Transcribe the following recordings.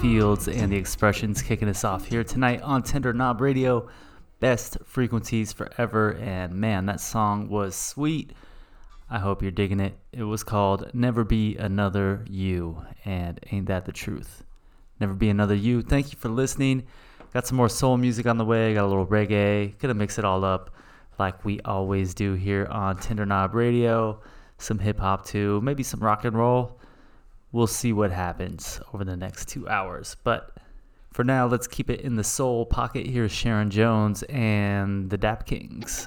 Fields and the expressions kicking us off here tonight on Tender Knob Radio. Best frequencies forever, and man, that song was sweet. I hope you're digging it. It was called Never Be Another You, and ain't that the truth? Never Be Another You. Thank you for listening. Got some more soul music on the way, got a little reggae. Gonna mix it all up like we always do here on Tender Knob Radio. Some hip hop too, maybe some rock and roll we'll see what happens over the next two hours. But for now, let's keep it in the soul pocket. Here's Sharon Jones and the Dap Kings.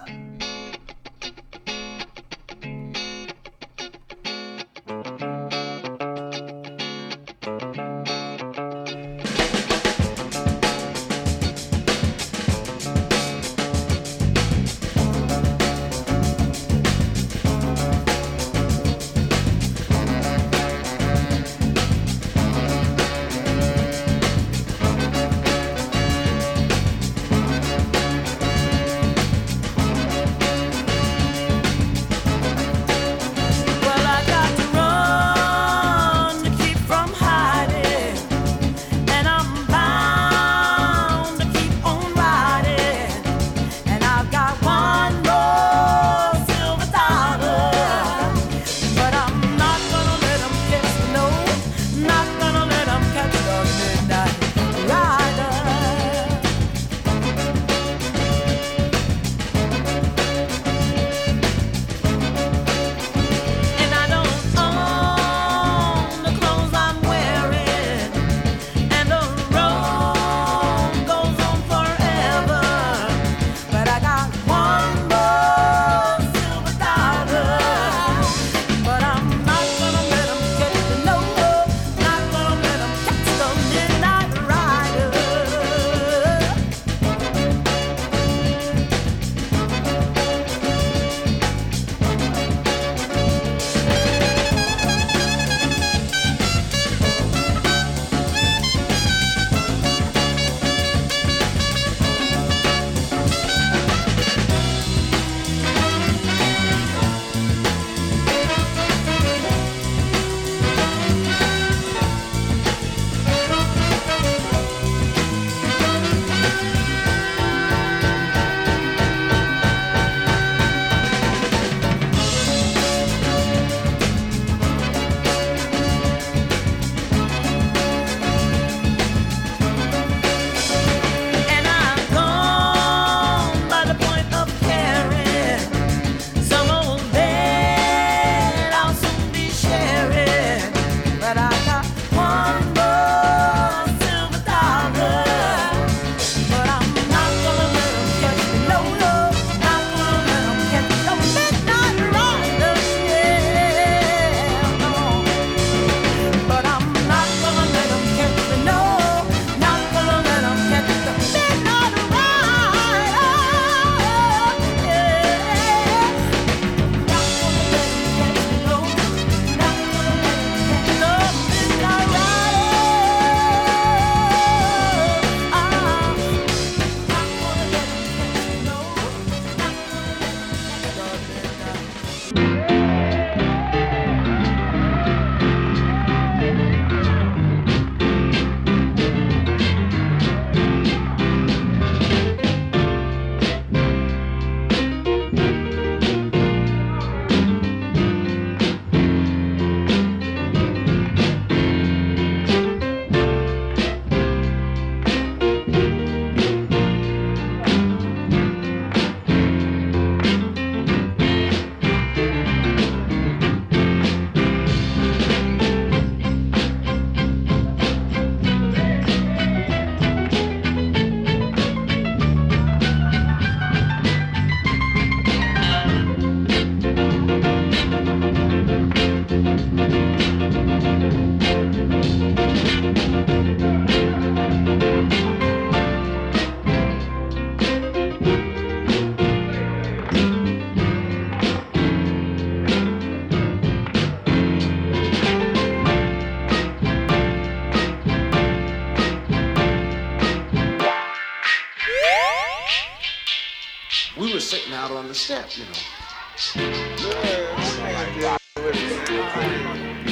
The step, you know.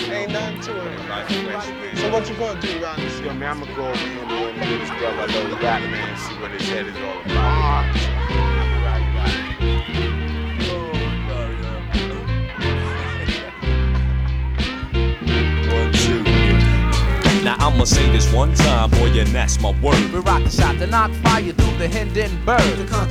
Ain't nothing to it. So what you gonna do around this? Yo, man, I'm gonna go over here and meet his brother. I know he got man, see what his head is all about. One, two. Now I'ma say this one time, boy, and that's my word. We rock the shot to knock fire through the Hindenburg. The contribution is clear.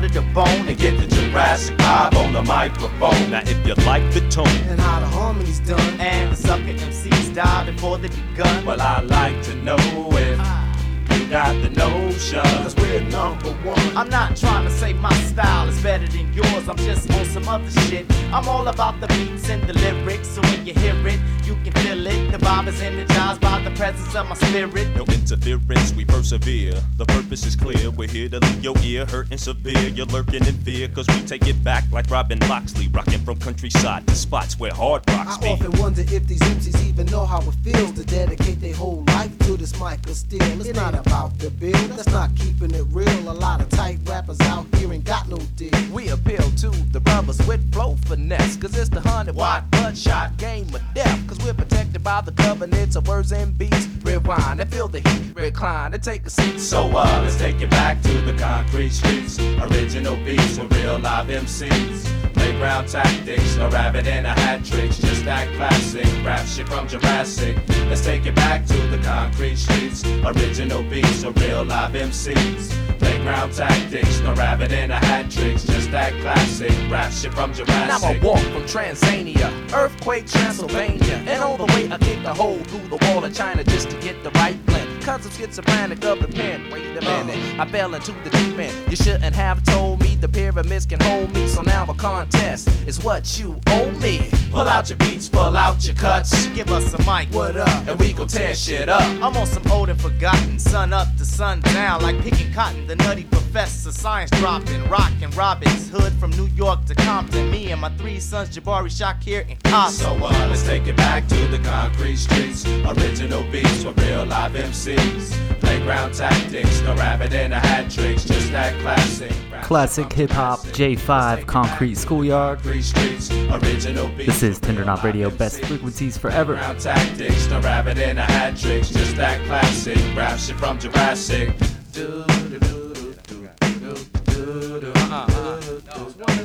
Add to bone and get the Jurassic vibe on the microphone. Now if you like the tone, And how the harmony's done. and the sucker MCs die before they begun. well I'd like to know if you got the notion. Cause we're number one. I'm not trying to say my style is better than yours. I'm just on some other shit. I'm all about the beats and the lyrics. So when you hear it, you can feel it. The vibe is energized by the presence of my spirit. No interference, we persevere. The purpose is clear. We're here to leave your ear hurting severe. You're lurking in fear, cause we take it back like Robin Loxley, rocking from countryside to spots where hard rocks I be. often wonder if these MCs even know how it feels to dedicate their whole life to this mic of steel. It's not about the bill, that's not keeping it real. A lot of tight rappers out here ain't got no deal. We appeal to the brothers with flow finesse. Cause it's the 100 watt bloodshot game of death. Cause we're protected by the covenants of words and beats. Rewind and feel the heat. Recline and take a seat. So uh, let's take it back to the concrete streets. Original beats with real live MCs. Playground tactics, no rabbit and a hat tricks. Just that classic rap shit from Jurassic. Let's take it back to the concrete streets. Original beats with real live MCs. Playground tactics, no rabbit and a hat tricks. Just that classic rap shit from Now Jurassic. I walk from Transania, earthquake Transylvania, and all the way I kick a hole through the wall of China just to get the right blend. Cause I'm schizophrenic of the pen. Wait a minute, I fell into the deep end. You shouldn't have told me the pyramids can hold me. So now a contest is what you owe me. Pull out your beats, pull out your cuts. Give us a mic, What up? And we gon' tear shit up. I'm on some old and forgotten, sun up to sun down, like picking cotton. The nutty professor, science dropping, rockin' Robin's Hood from New York to Compton. Me and my three sons, Jabari, Shakir, and Cosmo. So uh, let's take it back to the concrete streets. Original beats with real live MCs. Playground tactics, no rabbit and a hat tricks. Just that classic. rap Classic hip hop, J5, Concrete Schoolyard. Concrete streets, original beats. This is with Tender real Knob Radio, MCs. best frequencies forever. Playground tactics, no rabbit and a hat tricks. Just that classic. Rap shit from Jurassic. Do, do, do, do, do, do, do, do. Always uh-huh. gonna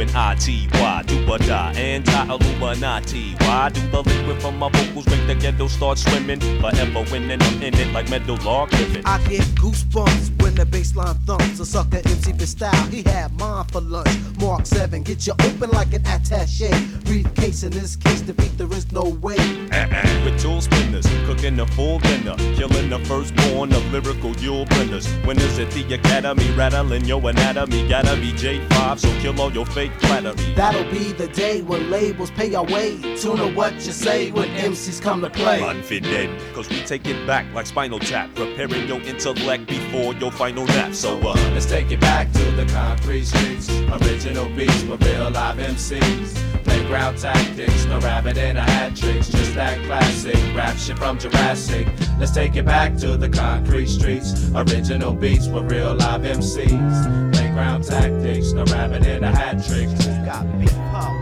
UNIT. Why do or die? Anti-Illuminati. Why do the liquid from my vocals make the ghetto start swimming? Forever winning, I'm in it like metal log living. I get goosebumps when the bassline thumps. A sucker MC for style, he had mine for lunch. Mark 7, get you open like an attache. Briefcase in this case, defeat there is no way. Uh-uh. With tool spinners, cooking a full dinner, killing the firstborn of lyrical Yule blenders. Winners at the academy, rattling your anatomy. Gotta be J5, so kill all your fake flattery. That'll be the day when labels pay our way. Tune to what you say when MCs come to play. Unfitted, cause we take it back like spinal tap, preparing your intellect before your final nap. So uh, let's take it back to the concrete streets. Original beats with real live MCs. Playground tactics, no rabbit and a hat tricks. Just that classic rap shit from Jurassic. Let's take it back to the concrete streets. Original beats with real live MCs. Playground tactics, no rabbit and a hat tricks. Got beef, huh?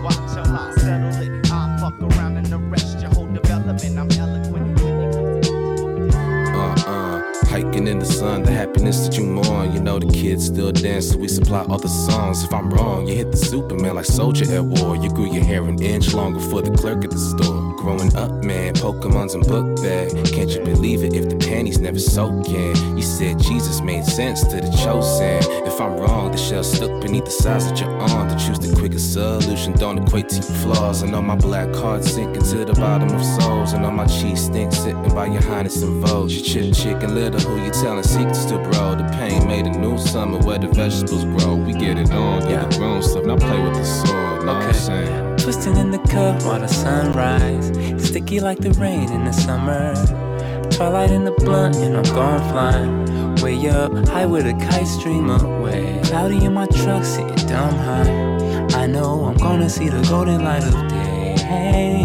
Hiking in the sun, the happiness that you mourn. You know the kids still dance, so we supply other songs. If I'm wrong, you hit the Superman like soldier at war. You grew your hair an inch longer for the clerk at the store. Growing up, man, Pokemon's in book bag. Can't you believe it if the panties never soak in? You said Jesus made sense to the chosen. If I'm wrong, the shell stuck beneath the size of your arm. To choose the quickest solution don't equate to your flaws. And all my black cards sinking to the bottom of souls. And all my cheese stinks sitting by your highness and vogue. You chit chicken little, who you telling secrets to, bro? The pain made a new summer where the vegetables grow. We get it on, yeah, the grown stuff. Now play with the sword, know what I'm saying? Twisting in the cup while the sun rise. Sticky like the rain in the summer. Twilight in the blunt, and I'm gone flying. Way up, high with a kite stream away. Cloudy in my truck, sitting dumb high. I know I'm gonna see the golden light of day. Hey,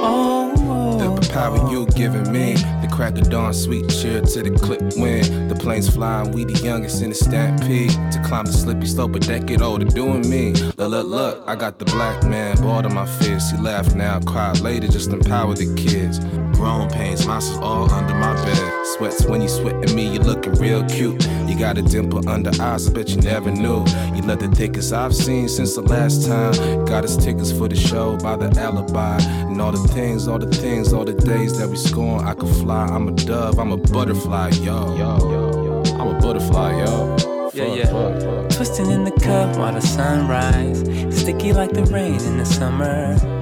oh, The power you're giving me crack of dawn, sweet cheer to the clip wind. The planes flying, we the youngest in the stampede. To climb the slippy slope, a decade older, doing me. Look, look, look, I got the black man, bought on my fist. He laughed now, cried later, just empower the kids. Grown pains, monsters all under my bed. Sweats when you sweat at me, you looking real cute. You got a dimple under eyes, I bet you never knew. You love the thickest I've seen since the last time. Got us tickets for the show by the alibi. And all the things, all the things, all the days that we scorn, I could fly. I'm a dove, I'm a butterfly, yo. yo, I'm a butterfly, yo. Yeah, yeah. Twisting in the cup while the sun rise. Sticky like the rain in the summer.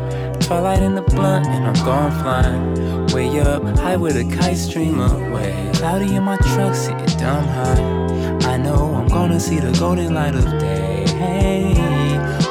Twilight in the blunt, and I'm gone flying. Way up, high with a kite stream away. Cloudy in my truck, sitting dumb high. I know I'm gonna see the golden light of day. Hey.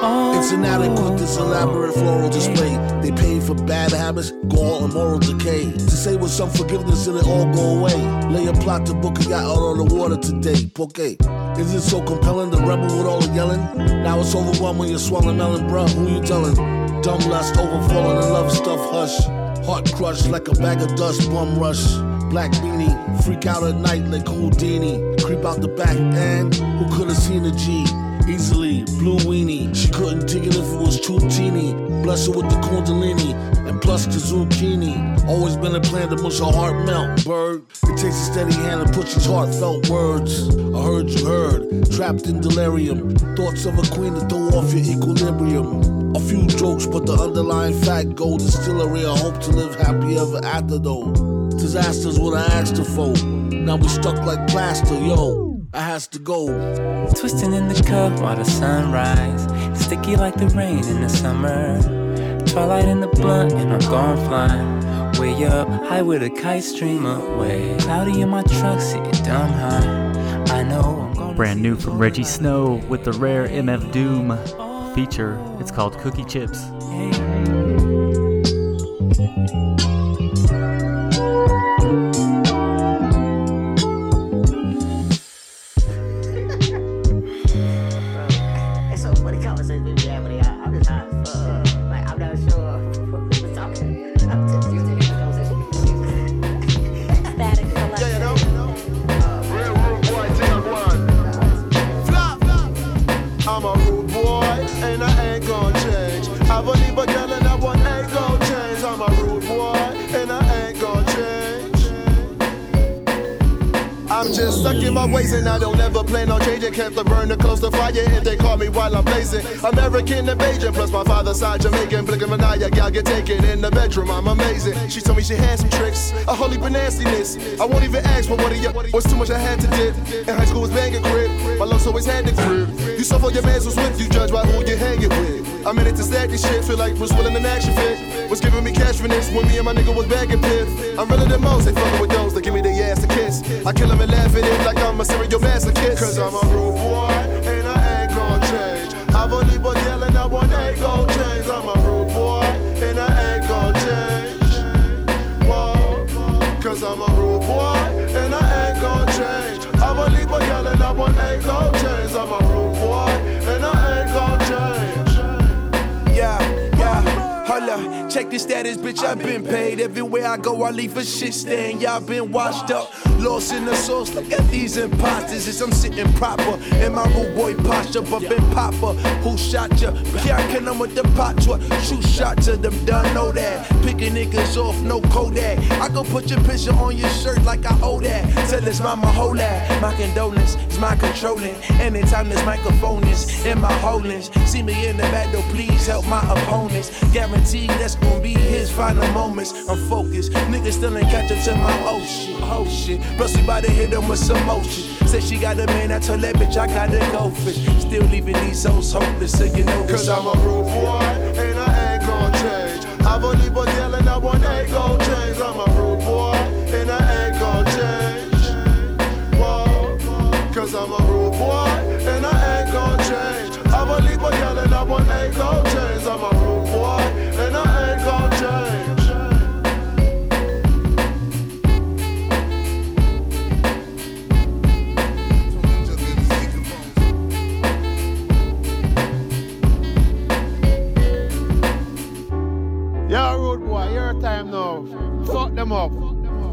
Oh. It's inadequate, this elaborate floral display. They pay for bad habits, gall, and moral decay. To say with some forgiveness it all go away. Lay a plot to book a yacht out on the water today. Okay. Is it so compelling, the rebel with all the yelling? Now it's overwhelmed when you're swallowing melon, bruh. Who you telling? Dumb lust, overfalling in love stuff, hush. Heart crushed like a bag of dust, bum rush. Black beanie, freak out at night like Houdini. Creep out the back, and who could have seen a G? easily. Blue weenie, she couldn't dig it if it was too teeny. Bless her with the kundalini and plus the zucchini. Always been a plan to mush her heart melt, bird. It takes a steady hand to put these heartfelt words. I heard you heard, trapped in delirium. Thoughts of a queen to throw off your equilibrium. A few jokes, but the underlying fact gold is still a real hope to live happy ever after though. Disasters what I asked her for. Now we stuck like plaster, yo. I has to go. Twisting in the cup while the sun rise. Sticky like the rain in the summer. Twilight in the blunt, and I'm gone flying. Way up, high with a kite stream away. Cloudy in my truck, sitting dumb high. I know I'm gonna Brand new from Rejjie Snow with the rare MF Doom feature. It's called Cookie Chips. American and Bajan, plus my father's side Jamaican. Blinking Manaya, gal get taken in the bedroom. I'm amazing. She told me she had some tricks, a holy nastiness. I won't even ask for what you was too much I had to dip. In high school was banging crib, my love's always had the grip. You suffer your man so swift, you judge by who you hanging with. I'm in it to stack this shit, feel like Bruce Willis an action fit. Was giving me cash for this when me and my nigga was bagging piff. I'm realer than most, they fucking with those that give me the ass to kiss. I kill them and laugh at it like I'm a serial masochist. Cause I'm a rude boy, and I ain't gonna change. I've only been yelling, I want ain't gon' change. I'm a rude boy, and I ain't gon' change. Whoa, cause I'm a rude Check the status, bitch, I've been paid. Everywhere I go, I leave a shit stain. Y'all been washed up. Lost in the sauce, look at these imposters. I'm sitting proper in my rude boy posture, but been popper. Who shot ya? Can't kill them with the pot Shoot shot to them, done know that. Picking niggas off, no Kodak. I go put your picture on your shirt like I owe that. Tell this mama hold that. My condolence is my controlling. Anytime this microphone is in my holdings, see me in the back door, please help my opponents. Guaranteed that's gonna be his final moments. I'm focused, niggas still ain't catch up to my oh shit, oh shit. Plus, we bout to hit them with some motion. Said she got a man, I told that bitch I gotta go fish. Still leaving these souls hopeless, so you know. Cause I'm a rude boy, and I ain't gonna change. I've only been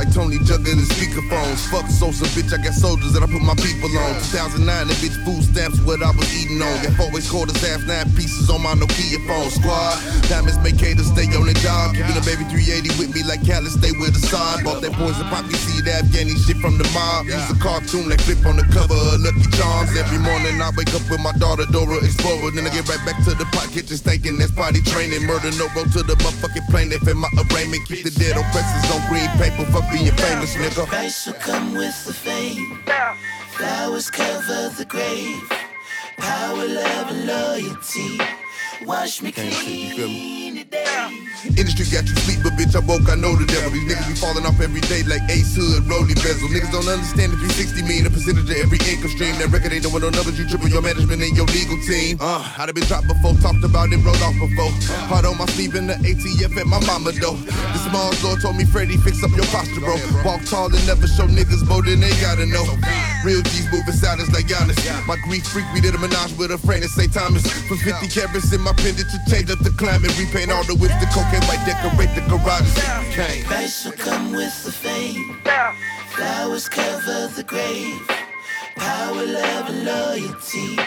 like Tony Jugger in the speakerphones. Fuck Sosa, bitch, I got soldiers that I put my people on. 2009, the bitch food stamps what I was eating on. Got always quarters, half nine pieces on my Nokia phone. Squad, diamonds make haters stay on the job. Keeping a baby 380 with me like Cali, stay with the sun. Bought that poison poppy seed, Afghani shit from the mob. Use a cartoon like flip on the cover of Lucky Charms. Every morning I wake up with my daughter Dora Explorer. Then I get right back to the pot kitchen stinking. That's potty training. Murder no road to the motherfucking plaintiff in my arraignment. Keep the dead on presses on green paper for being famous, nigga. Price will come with the fame. Flowers cover the grave. Power, love, and loyalty. Wash me clean today. Industry got you sleep, but bitch, I woke, I know the devil. These niggas be falling off every day like Ace Hood, Rolly Bezel. Niggas don't understand the 360 mean a percentage of every income stream. That record ain't doing no numbers, you triple your management and your legal team. Uh, I'd have been dropped before, talked about it, rolled off before. Hard on my sleeve in the ATF at my mama though. The small door told me, Freddie, fix up your posture, bro. Walk tall and never show niggas more than they gotta know. Real G's moving silence like Giannis. My grief freak, we did a menage with a friend at St. Thomas. For 50 carats in my pendant to change up the climate. Repaint all the whips, the cocaine white, decorate the garages. Okay. Price will come with the fame. Flowers cover the grave. Power, love, and loyalty.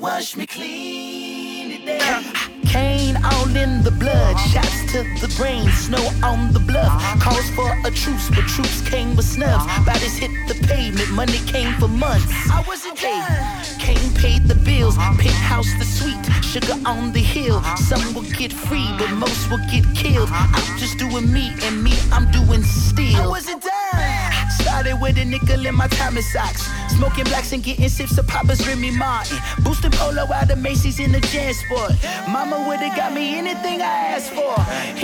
Wash me clean today. Cane all in the blood, shots to the brain, snow on the bluff. Calls for a truce, but troops came with snubs. Bodies hit the pavement, money came for months. I wasn't done. Kane paid the bills, penthouse the suite, sugar on the hill. Some will get free, but most will get killed. I'm just doing me, and me, I'm doing still. I wasn't done. Started with a nickel in my Thomas socks. Smoking blacks and getting sips of Papa's Remy Martin. Boosting polo out of Macy's in the Jansport. Mama would've got me anything I asked for.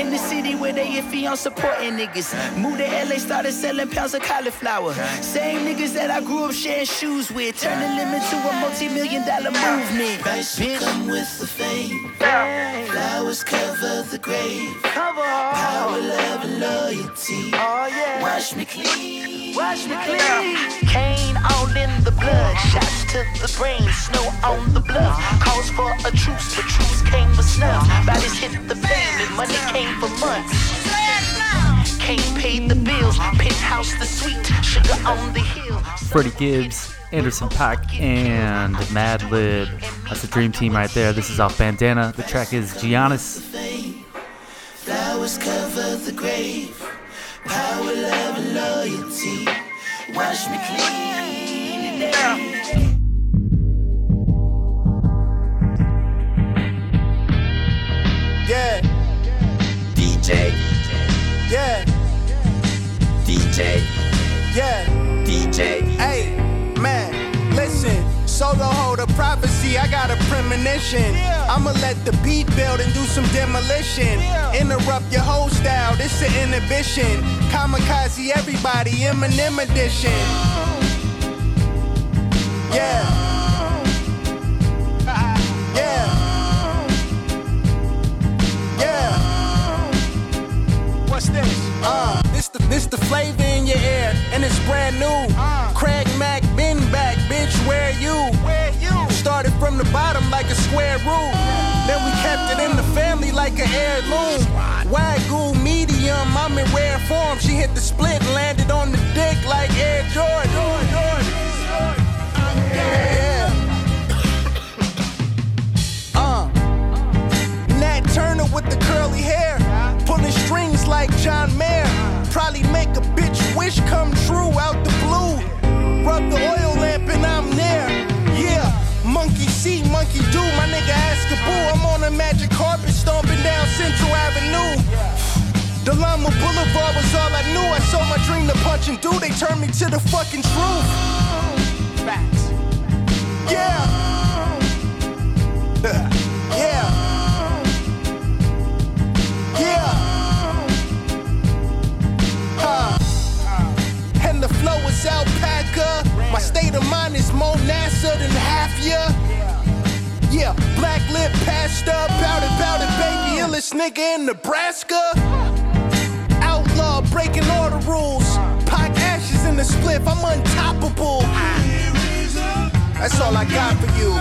In the city where they iffy on supporting niggas. Moved to LA, started selling pounds of cauliflower. Same niggas that I grew up sharing shoes with. Turned the limit to a multi-million dollar movement. Price will come with the fame. Flowers cover the grave. Power, love, and loyalty. Oh, Wash me clean. Wash me clean. Cane all in the blood. Shots to the brain. Snow on the bluff. Calls for a truce, but truce came for snuff. Bodies hit the pavement. Money came for months. Kane paid the bills. Penthouse the suite. Sugar on the hill. Freddie Gibbs, Anderson .Paak, and Madlib. That's the dream team right there. This is off Bandana. The track is Giannis. Flowers cover the grave. Power, love, and loyalty. Wash me clean Yeah. DJ. Yeah. DJ. Yeah. DJ. Hey, man, listen. Solo hold a prophecy, I got a premonition. I'ma let the beat build and do some demolition. Interrupt your whole style, this an inhibition. Kamikaze everybody, Eminem edition. Yeah. Oh. Yeah. Yeah. What's this? Uh, this the this the flavor in your air, and it's brand new. Craig Mack been back, bitch. Where you? Where you? Started from the bottom like a square root. Then we kept it in the family like an heirloom. Wagyu medium, I'm in rare form. She hit the split and landed on the dick like Air Jordan. Yeah. Uh. Nat Turner with the curly hair. Pulling strings like John Mayer. Probably make a bitch wish come true out the blue. Rub the oil lamp and I'm there. Yeah. Monkey see, monkey do. My nigga Askaboo. I'm on a magic carpet stomping down Central Avenue. The Lama Boulevard was all I knew. I sold my dream to punch and do. They turned me to the fucking truth. Facts. Yeah. flow alpaca. My state of mind is more NASA than half ya. Yeah, black lip passed up, bout it, bout it, baby, illest nigga in Nebraska. Outlaw breaking all the rules. Pack ashes in the spliff, I'm untoppable. That's all I got for you.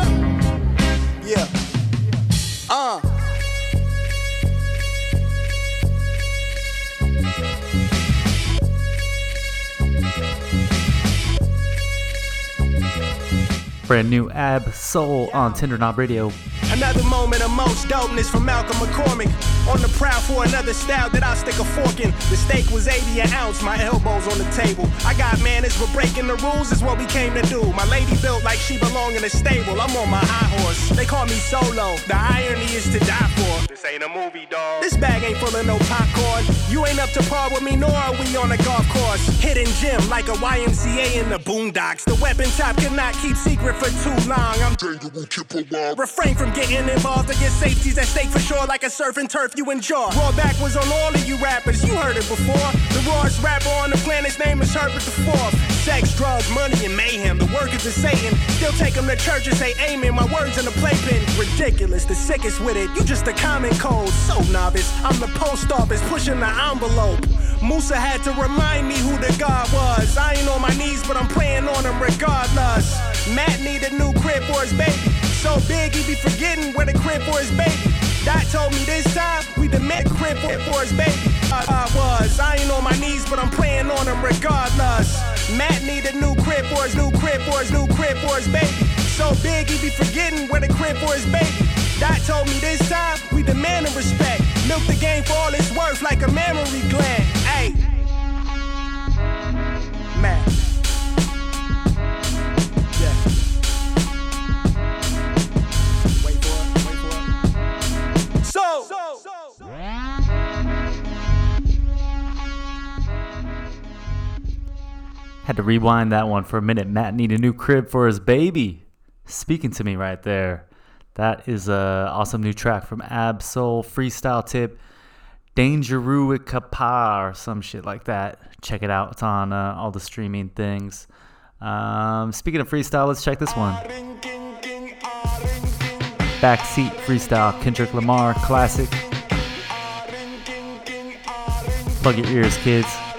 Brand new Ab Soul on Tender Knob Radio. Another moment of most dopeness from Malcolm McCormick. On the prowl for another style that I'll stick a fork in. The steak was 80 an ounce, my elbows on the table. I got manners, but breaking the rules is what we came to do. My lady built like she belong in a stable. I'm on my high horse. They call me solo. The irony is to die for. This ain't a movie, dog. This bag ain't full of no popcorn. You ain't up to par with me, nor are we on a golf course. Hidden gem like a YMCA in the boondocks. The weapon top cannot keep secret for too long. I'm refrain from getting involved against safety's at stake for sure, like a surf and turf you enjoy. Raw back was on all of you rappers, you heard it before. The rawest rapper on the planet's name is Herbert the Fourth. Sex, drugs, money, and mayhem. The workers of Satan. Still take them to church and say amen. My words in the playpen. Ridiculous, the sickest with it. You just a common cold, so novice. I'm the post office pushing the envelope. Musa had to remind me who the God was. I ain't on my knees, but I'm praying on him regardless. Matt need a new crib for his baby. So big, he be forgetting where the crib for his baby. Dot told me this time we the met crib for, for his baby. I, I was, I ain't on my knees, but I'm praying on him regardless. Matt need a new crib for his new crib for his new crib for his baby. So big, he be forgetting where the crib for his baby. Dot told me this time we demand and respect. Milk the game for all it's worth like a mammary gland. Hey, So, Had to rewind that one for a minute. Matt need a new crib for his baby. Speaking to me right there. That is a awesome new track from Ab Soul Freestyle Tip. Dangeroo Kapa or some shit like that. Check it out. It's on uh, all the streaming things. Um, speaking of freestyle, let's check this one. Backseat Freestyle, Kendrick Lamar, classic. Plug your ears, kids.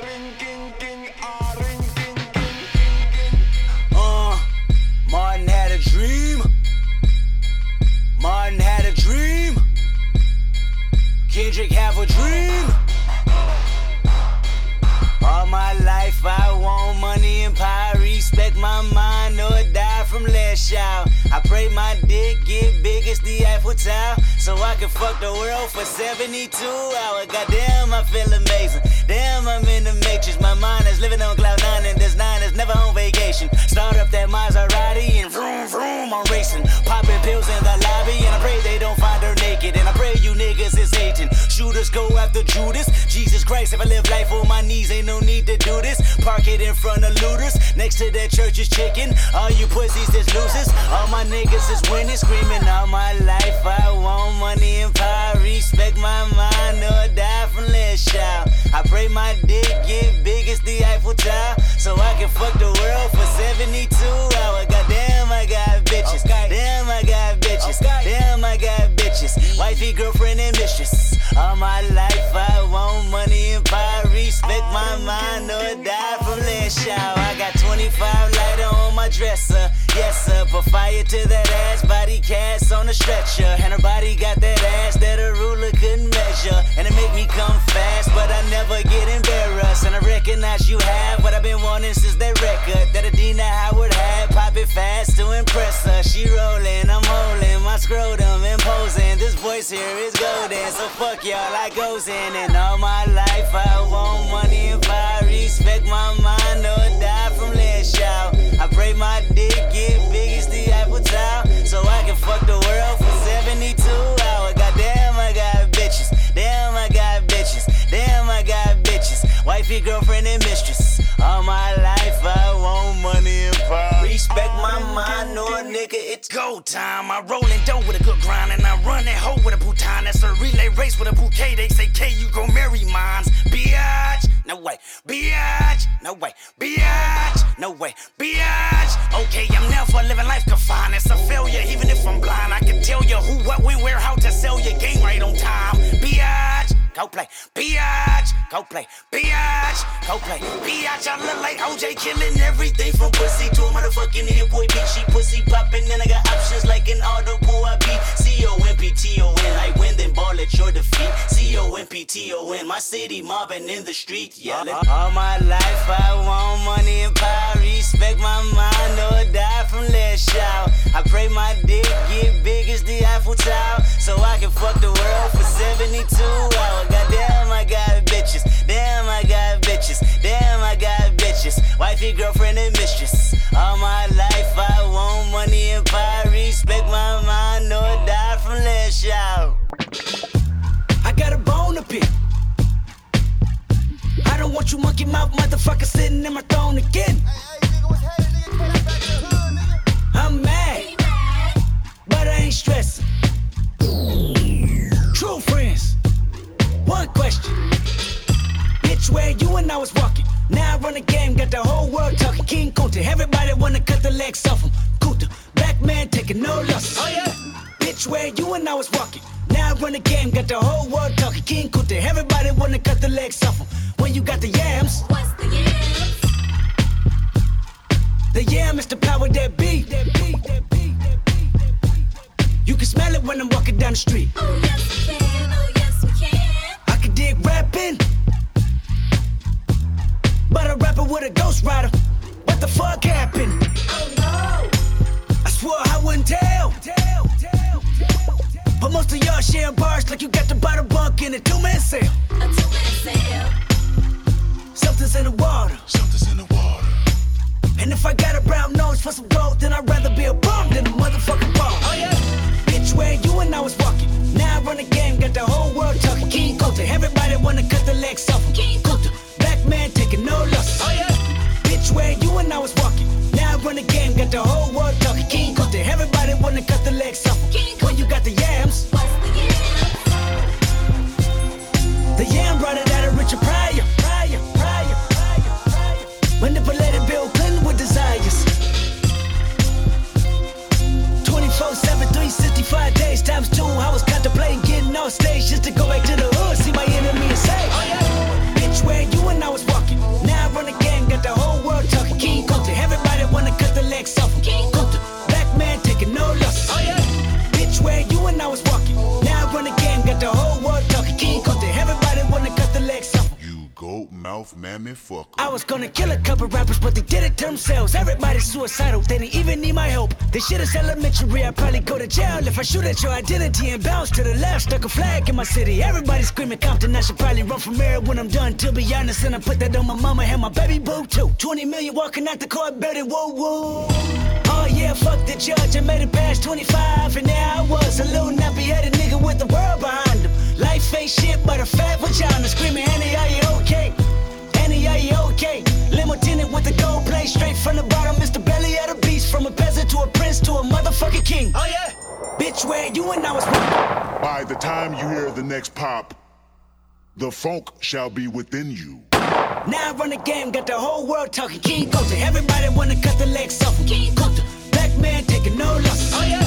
Eiffel Tower. So I can fuck the world for 72 hours. Goddamn, I feel amazing. Damn, I'm in the matrix. My mind is living on cloud nine and this nine is never on vacation. Start up that Maserati and vroom vroom, I'm racing. Popping pills in the lobby and I pray they don't find her naked. And I pray you niggas is hating. Shooters go after Judas. Jesus Christ, if I live life on my knees, ain't no need to do this. Park it in front of looters. Next to that church is chicken. All you pussies is losers. All my niggas is winning, screaming all my life. I want money and power. Respect my mind or die from less shout. I pray my dick get big as the Eiffel Tower. So I can fuck the world for 72 hours. Goddamn, I got bitches. Damn, I got bitches. Damn, I got bitches. Wifey, girlfriend, and mistress. All my life I want money and power. Respect my mind or die from less shout. I got 25 lighter on my dresser. Yes, sir. Put fire to that ass. Body cast on a stretcher. And her body got that ass that a ruler couldn't measure. And it make me come fast, but I never get embarrassed. And I recognize you have what I've been wanting since that record that Adina Howard had. Pop it fast to impress her. She rolling, I'm holding my scrotum imposing. This voice here is golden, so fuck y'all. I goes in, and all my life I want money and power. Respect my mind or die from less shout. I pray my dick get big as the Eiffel Tower, so I can fuck the world for 72 hours. Goddamn, I got bitches. Damn, I got bitches. Damn, I got. Wifey, girlfriend, and mistress. All my life I want money and power. Respect my mind, no nigga, it's go time. I roll in dough with a good grind, and I run that hoe with a bouton. That's a relay race with a bouquet. They say, K, you gon' marry mines. Biatch, no way. Biatch, no way. Biatch, no way. Biatch. Okay, I'm never living life confined. It's a failure, even if I'm blind. I can tell you who, what, when, where, how to sell your game right on time. Biatch. Go play, biatch, go play, biatch, go play, biatch. I look like OJ killing everything from pussy to a motherfucking hit boy bitch. She pussy popping, and I got options like an audible. I beat C O M P T O N. Like win, then ball at your defeat. C O M P T-O-N. My city mobbing in the street, yelling. All my life I want money and power. Respect my mind or die from less shout. I pray my dick get big as the Eiffel Tower. So I can fuck the world for 72 hours. Goddamn, I got bitches. Damn, I got bitches. Damn, I got bitches. Wifey, girlfriend, and mistress. All my life I want money and power. Respect my mind or die from less shout. I got a bone to pick. I don't want you monkey mouth motherfucker sitting in my throne again. I'm mad, but I ain't stressing. True friends, one question. Bitch, where you and I was walking. Now I run the game, got the whole world talking. King Kunta, everybody wanna cut the legs off him. Kunta, black man taking no losses. Oh yeah. Bitch, where you and I was walking. Now I run the game, got the whole world talking. King Kunta, everybody wanna cut the legs off him. When you got the yams. What's the yams? The yam is the power that be. That be, that be, that be, that be. You can smell it when I'm walking down the street. Oh yes we can, oh yes I'd probably go to jail if I shoot at your identity and bounce to the left. Stuck a flag in my city. Everybody screaming Compton, I should probably run from here when I'm done. To be honest, and I put that on my mama and my baby boo too. 20 million walking out the court, better whoa whoa. Oh yeah, fuck the judge, I made it past 25, and there I was, a little nappy headed nigga with the world behind him. Life ain't shit but a fat vagina, screaming, Annie, are you okay? Annie, are you okay? Limo tinted with the gold plate, straight from the bottom, Mr. Belly of the beast, from a peasant to a prince to a motherfucking king. Oh yeah, bitch, where you and I was. By the time you hear the next pop, the funk shall be within you. Now I run the game, got the whole world talking. King Kunta, everybody wanna cut the legs off him. King Kunta, black man taking no losses. Oh yeah,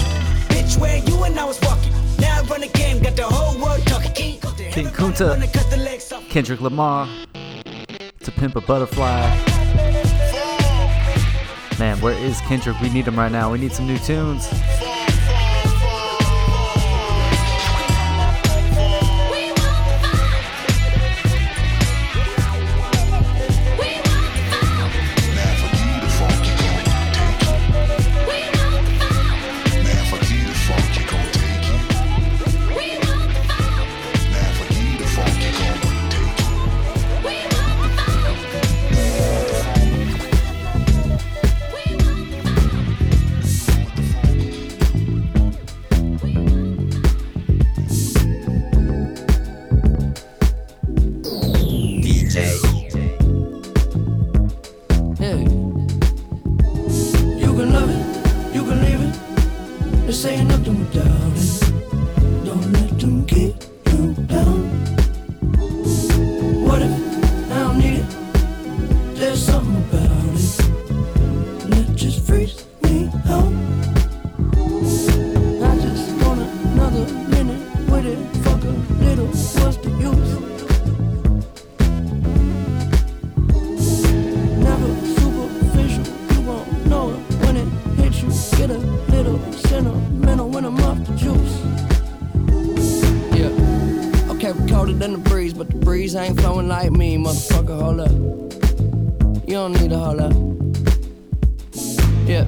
bitch, where you and I was walking. Now I run the game, got the whole world talking. King Kunta, King Kunta. wanna cut the legs off. Kendrick Lamar. To Pimp a Butterfly. Man, where is Kendrick? We need him right now. We need some new tunes. You don't need to hold up. Yeah.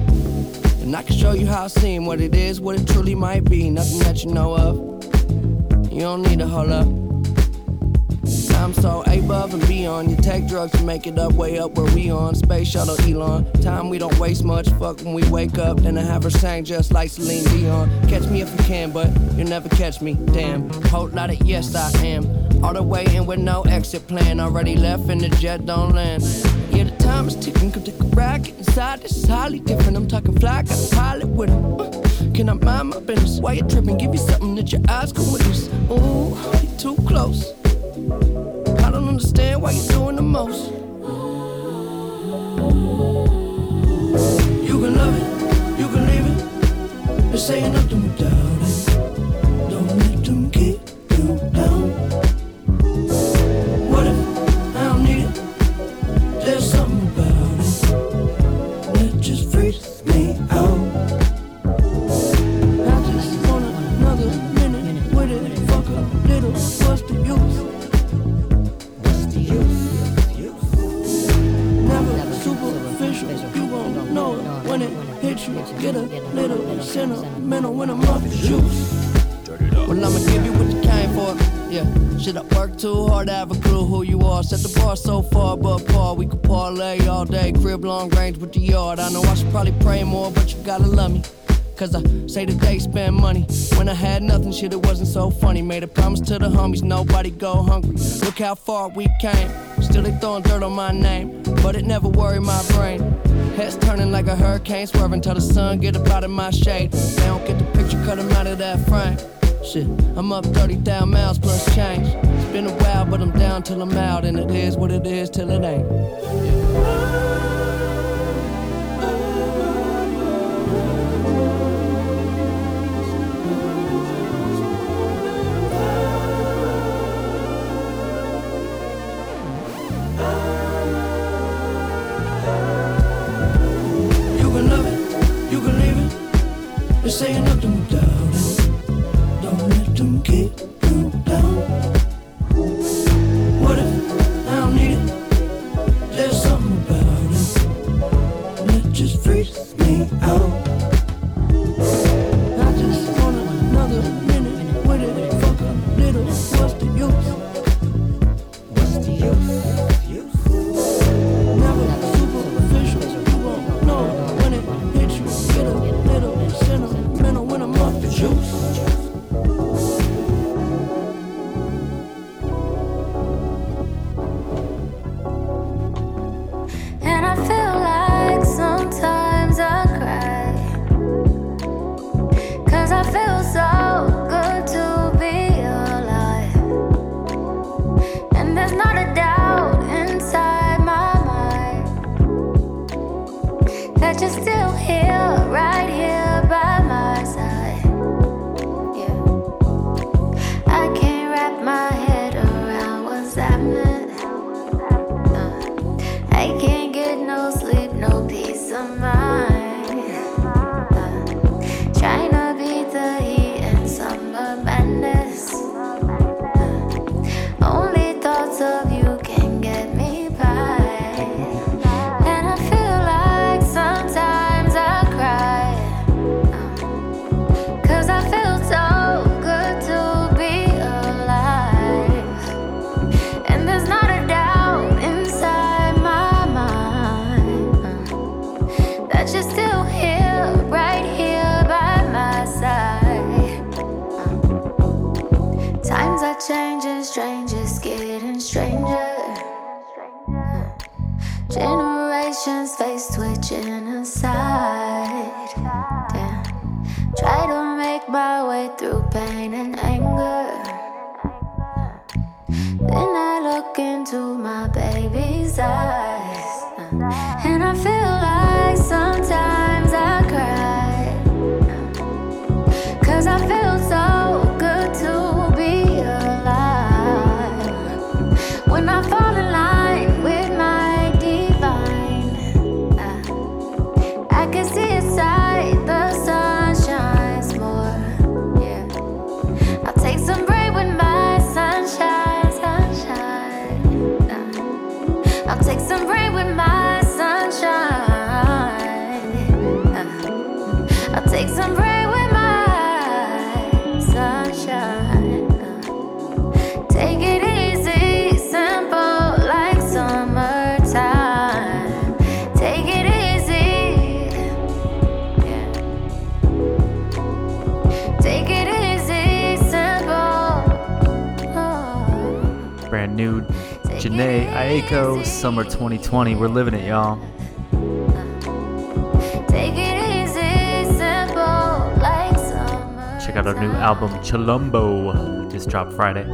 And I can show you how I seem, what it is, what it truly might be. Nothing that you know of. You don't need hold up. I'm so above and beyond. You take drugs to make it up, way up where we on. Space shuttle Elon. Time we don't waste much. Fuck when we wake up. Then I have her sang just like Celine Dion. Catch me if you can, but you'll never catch me. Damn. Whole lot of yes, I am. All the way in with no exit plan. Already left and the jet don't land. Yeah, the time is ticking. Come take a. Get inside. Is highly different. I'm talking fly. Got a pilot with him. Uh, can I mind my business? Why you tripping? Give you something that your eyes can witness. Ooh, you too close. I don't understand why you're doing the most. You can love it, you can leave it. This ain't nothing without it. Don't let them keep you down. Yeah, should I work too hard to have a clue who you are? Set the bar so far, but par. We could parlay all day, crib long range with the yard. I know I should probably pray more, but you gotta love me. Cause I say they spend money. When I had nothing, shit, it wasn't so funny. Made a promise to the homies, nobody go hungry. Look how far we came. Still they throwing dirt on my name, but it never worried my brain. Heads turning like a hurricane, swerving till the sun get up out of my shade. They don't get the picture, cut 'em out of that frame. Shit, I'm up 30,000 miles plus change. It's been a while, but I'm down till I'm out, and it is what it is till it ain't. You can love it, Don't my way through pain and anger. Then I look into my baby's eyes. And I feel like sometimes Jhené Aiko Summer 2020. We're living it, y'all. Check out our new album Chilombo, just dropped Friday.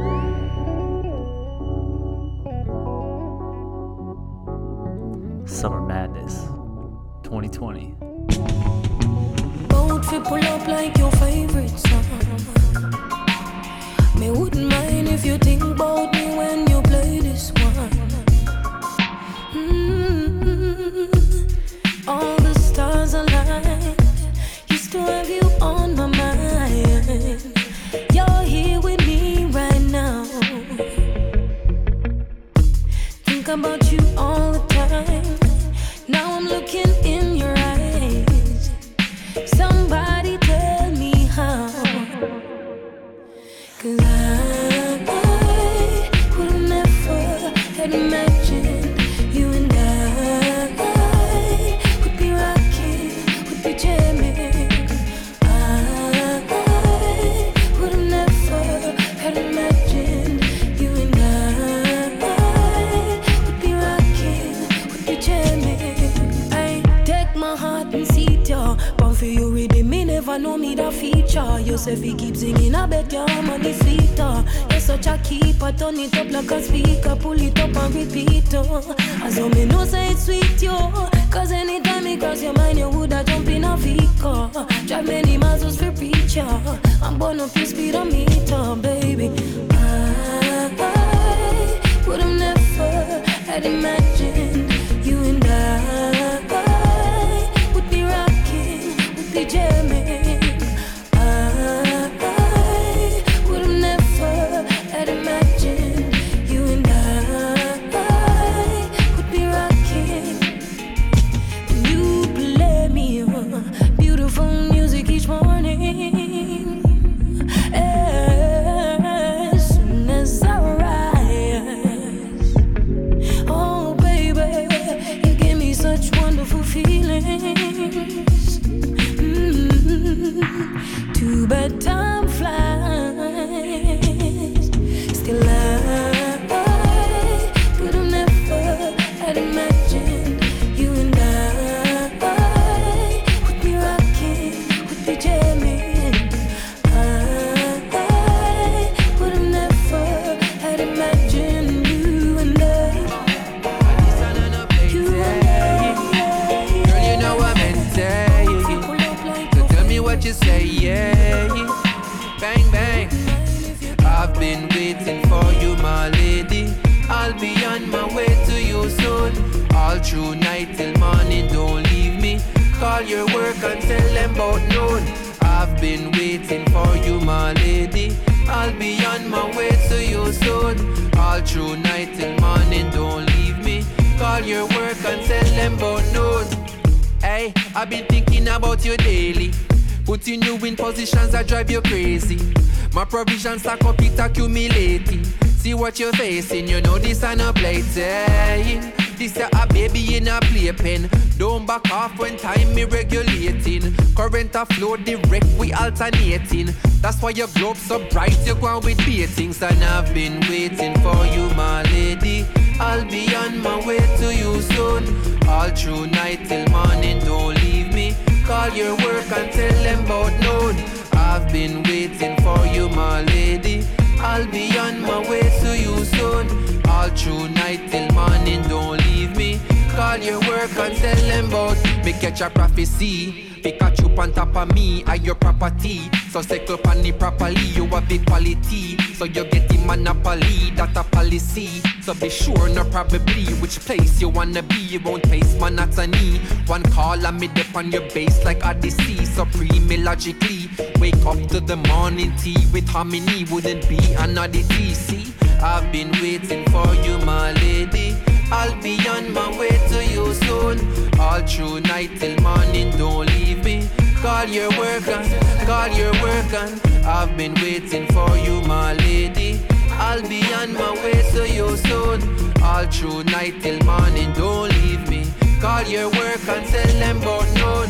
Why your globe so bright, you go on with beatings. And I've been waiting for you, my lady. I'll be on my way to you soon. All through night till morning, don't leave me. Call your work and tell them about noon. I've been waiting for you, my lady. I'll be on my way to you soon. All through night till morning, don't leave me. Call your work and tell them about me catch a prophecy. Pikachu on top of me, I your property. So on it properly, you have the quality. So you get the monopoly, that a policy. So be sure, no probably, which place you wanna be. You won't face monotony. One call and me dip on your base like Odyssey. Supreme logically. Wake up to the morning tea with harmony, wouldn't be an oddity. See, I've been waiting for you, my lady. I'll be on my way to you soon. All through night till morning, don't leave me. Call your work on, call your work on. I've been waiting for you, my lady. I'll be on my way to you soon. All through night till morning, don't leave me. Call your work and tell them about none.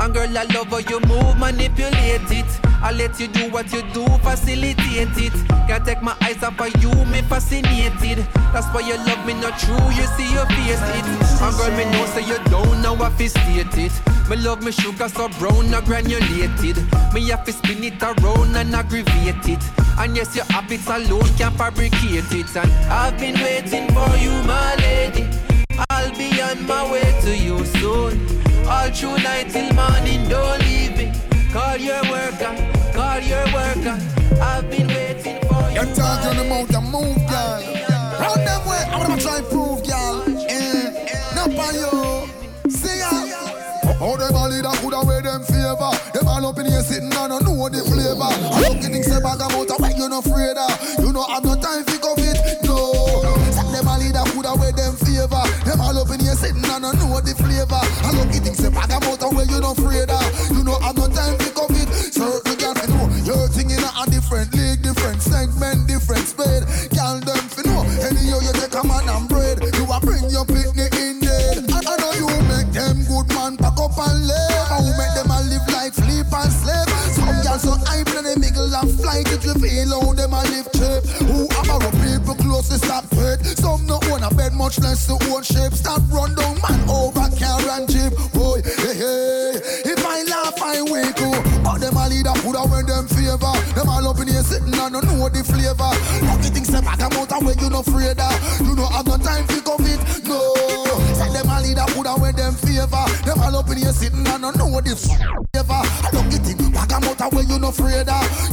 And girl, I love how you move, manipulate it. I let you do what you do, facilitate it. Can't take my eyes off of you, me fascinated. That's why you love me not true, you see your face it. And girl, me know say you don't know fi state it. Me love me sugar so brown, not granulated. Me have to spin it around and aggravate it. And yes, your habits alone can fabricate it. And I've been waiting for you, my lady. I'll be on my way to you soon. All through night till morning, don't leave me. Call your worker, call your worker. I've been waiting for you. You're talking about the move, girl. Round them way, I'm gonna try and prove, girl. Eh, not by you. How them all leader coulda wear them favor? Them all up in here sitting and I know the flavor. I don't get things say bag about a way you no afraid of. You know have no time for COVID, no. Them all leader coulda wear them favor. Them all up in here sitting and I know the flavor. I don't get things say bag about a way you no afraid of. You know have no time for COVID. So you got to know Your thing in a different league, different segment, different speed Girl them fi know Anyhow you take a man and bread. You a bring your picnic close to stop fit Some no own a bed much less to own shape Stop run down man over car and jeep. Boy, hey, hey. If I laugh I wake up. But them a leader put when them favor. Them all up in here sitting and don't know the flavor. Lucky things say back out of where you no afraid of. You know have no time for COVID, no. Say them a leader put when them favor. Them all up in here sitting and don't know the flavor. Lucky thing back out of where you no afraid of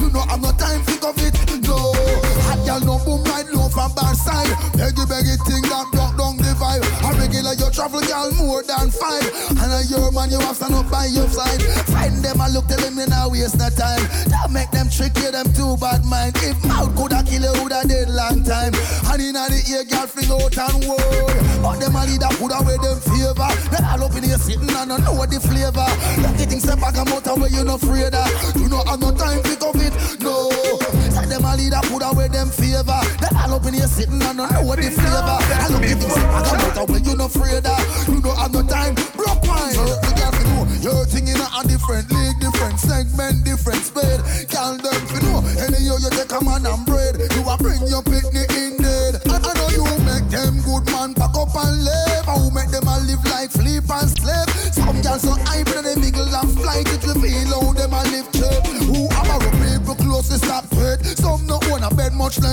than five And a your man you have stand up by your side. Find them a look tell them you now waste no time. Don't make them trick you them too bad mind. If mouth coulda kill you woulda dead long time. And inna the ear girl fling out and war. But them a leader coulda wear them favor. They all up in here sitting and don't know what the flavor. Lucky things say back a out where you no afraid of. You know have no time for COVID, no a leader coulda wear them favor. They all up in here sitting and don't know the flavor. I look at say back a out where you no afraid of. You know have no time, broke wine So you got to know. Your thing in a different league, different segment, different speed Girl them fi know. Any Anyhow you take a man and bread. You a bring your picnic in dead. I, I know you make them good man pack up and live And who make them a live like sleep and slave. Some girls so hype and they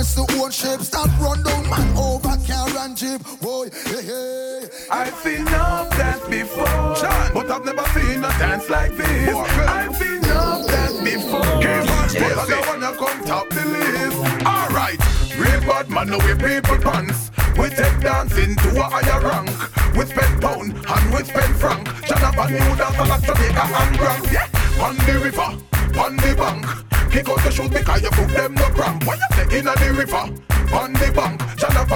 bed much less to own shape Stop run down man over car and jeep Boy, hey, hey I've seen enough dance before, but I've never seen a dance like this. I've seen enough dance before, but I don't wanna come top the list. Alright, real bad man, no we people pants. We take dancing to a higher rank. We spend pound and we spend franc. Jonathan New dance a lot Jamaica and Grand. Yeah, on the river, on the bank. Kick out the shoes because you put them no cramp. What you say in the river, on the bank.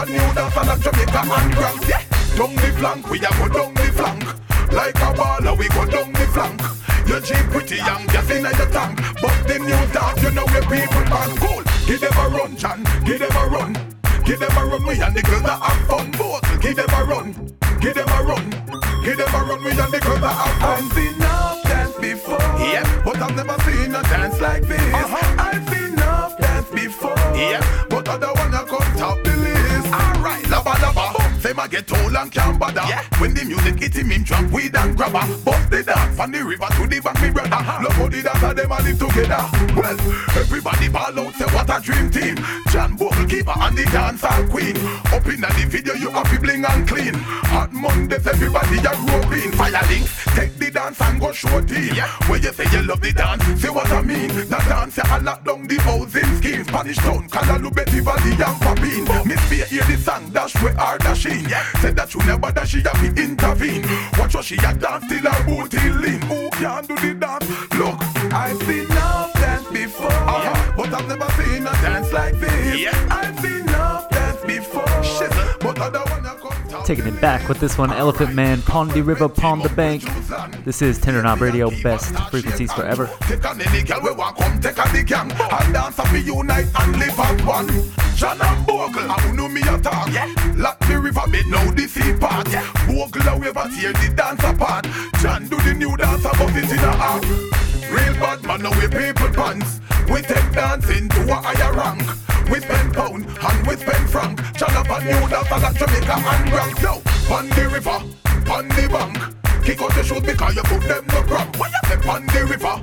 New dance a lot Jamaica and Grand. Yeah. Down the flank, we a go down the flank. Like a baller, we go down the flank. Your Jeep pretty young, gas in your tank. But the new dance, you know where people pass cool. Give them a run, John, give them a run. Give them a run, we and the girls that have fun. Both, give them a run, give them a run. Give never run, we and the have. I've seen enough dance before, yeah, but I've never seen a dance like this. Uh-huh. I've seen enough dance before, yeah, Them a get old and can't bother. Yeah. When the music hit him, him drop weed and grabber. Bust the dance from the river to the bank, me brother. Uh-huh. Look how the dancer them a live together. Well, everybody ball out, say what a dream team. John Bogle keeper and the dancer queen. Up in the video, you happy bling and clean. Hot Mondays, everybody a roving. Fire links, take the dance and go show team. Yeah. When you say you love the dance, see what I mean. The dance, a lock down the housing scheme. Spanish town, Kalalu, Betty Valley and Papine. Miss Fear hear the song, dash where are dashing. Yeah. Said that you never that she have to intervene. Watch what she a dance till her booty lean. Who can do the dance? Look, I've seen enough dance before, uh-huh. but I've never seen a dance like this. Yeah. I've seen enough dance before, Shit. but I Taking it back with this one, Elephant Man, Pon De River, Pon De Bank. This is Tender Knob Radio, best frequencies forever. Take on any girl we want come take on the gang and dance and we unite and live as one. John and Bogle, I know me attack. Yeah. Lock the river bed now the sea part. Yeah. Bogle a wave and tear the dance apart. John do the new dance about it in a half. Real bad man, now we people pants. We take dancing to a higher rank. We spend pound and we spend franc. Jonathan New York, I got Jamaica and Bronx. Yo, on the river, on the bank. Kick out the shoes because you put them no cramp. When you say on the river,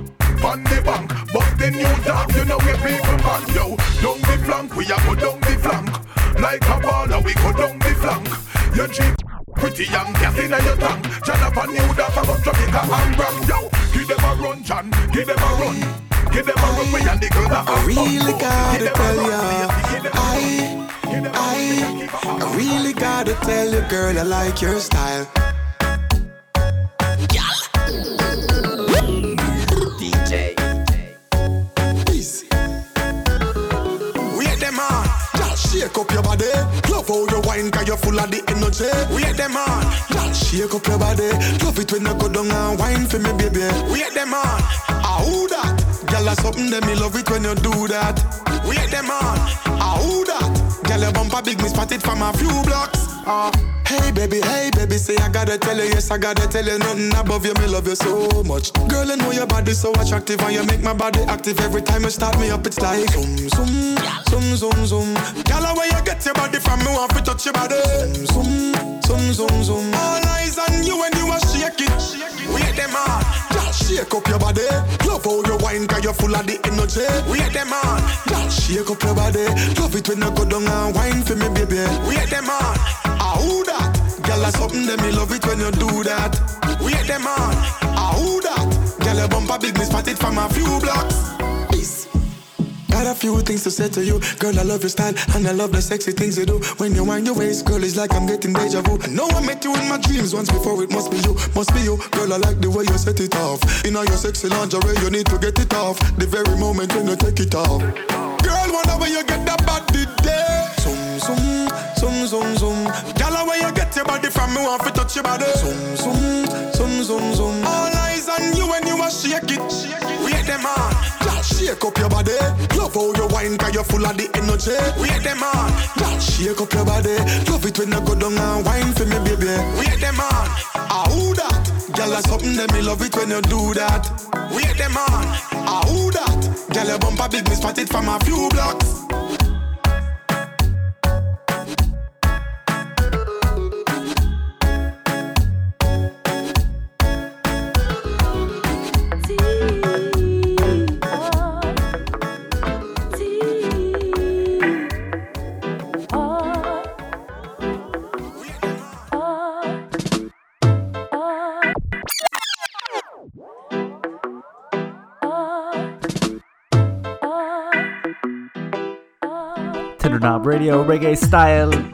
on the bank. But the new dog, you know we people man. Yo, down the flank, we a go down the flank. Like a baller, we go down the flank. You cheap. Pretty young gas in your tongue Jonathan New York, I got Jamaica and Bronx. Yo, give them a run, John, give them a run Give them a run, we and the girls are I really gotta tell ya I, I, I really gotta tell you girl I like your style DJ. Easy. Wait them on, just shake up your body. Love how you wine, cause you're full of the energy. Wait them on, just shake up your body. Love it when you go down and wine for me, baby. Wait them on, ah who that? Girl, that's something that me love it when you do that. Wait them on, ah who that? Girl, your bumper big, me spot it from a few blocks. Ah. Hey baby, hey baby, say I gotta tell you, yes I gotta tell you, nothing above you, me love you so much. Girl, I know your body so attractive and you make my body active every time you start me up. It's like zoom, zoom, zoom, zoom, zoom. Girl, where you get your body from, me want to touch your body. Zoom, zoom, zoom, zoom. zoom. All eyes on you when you a shake it. Wait them on, shake up your body. Love how you wine, cause you're full of the energy. Wait them on, just shake up your body. Love it when you go down and wine for me, baby. Wait them on, ah who that? Girl, that's something that me love it when you do that. Wait them on, ah who that? Girl, your bumper big, me spot it from a few blocks. Got a few things to say to you, girl. I love your style and I love the sexy things you do. When you wind your waist, girl, it's like I'm getting deja vu. I know I met you in my dreams once before. It must be you, must be you, girl. I like the way you set it off. In all your sexy lingerie, you need to get it off. The very moment when you take it off, girl. Where you get that body there. Zoom, zoom, zoom, zoom, zoom. Girl, where you get your body from? Me want to touch your body. Zoom, zoom, zoom, zoom, zoom. All eyes on you when you a shake it. Wait them on, shake up your body. Love how you wine, cause you're full of the energy. Wait them on, just shake up your body. Love it when you go down and wine for me, baby. Wait them on, ah who that? Girl, that's something that me love it when you do that. Wait them on, ah who that? Girl, your bumper big, me spot it from a few blocks. Radio, reggae style.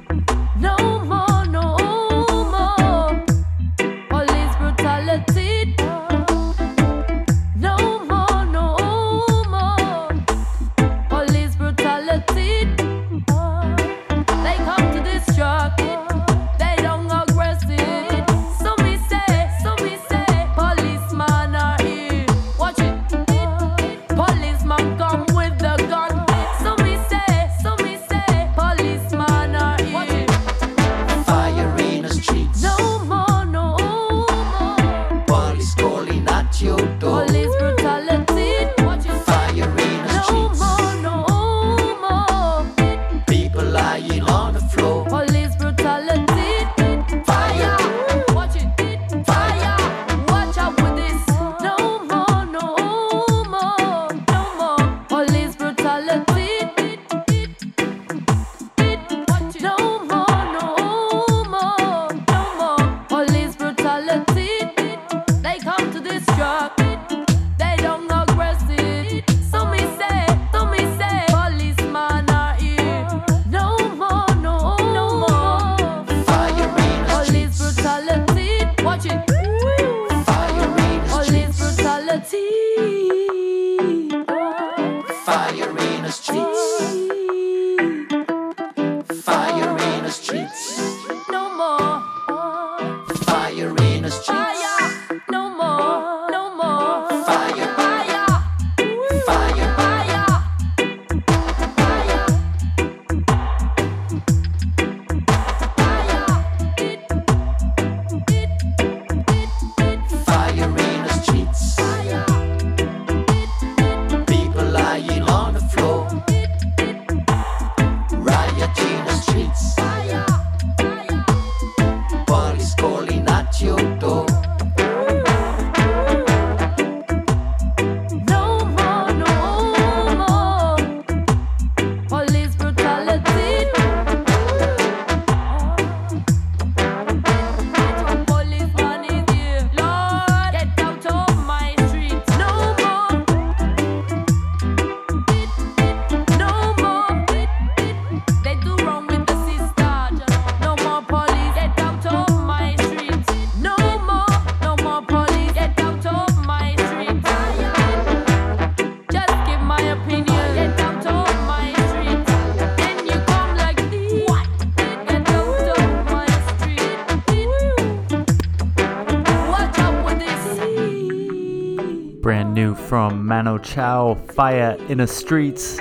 Manu Chao, Fire in the Streets.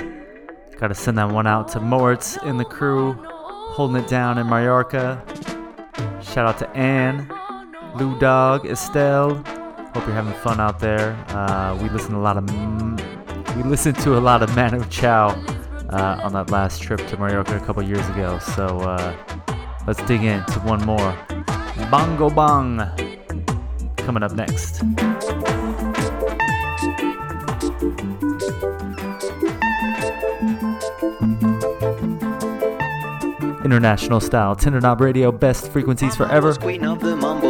Gotta send that one out to Moritz and the crew, holding it down in Mallorca. Shout out to Anne, Lou Dog, Estelle. Hope you're having fun out there. Uh, we listened a lot of we listened to a lot of Manu Chao uh, on that last trip to Mallorca a couple years ago. So uh, let's dig into one more. Bongo Bong coming up next. International style, Tender Knob Radio, best frequencies forever.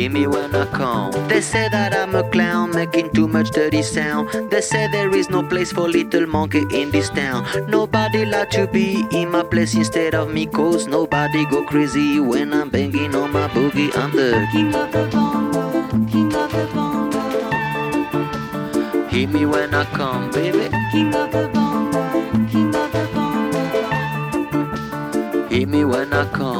Hear me when I come. They say that I'm a clown, making too much dirty sound. They say there is no place for little monkey in this town. Nobody like to be in my place instead of me, cause nobody go crazy when I'm banging on my boogie. I'm the king of the bongo, king of the bongo. Hear me when I come, baby. King of the bongo, king of the bongo. Hear me when I come.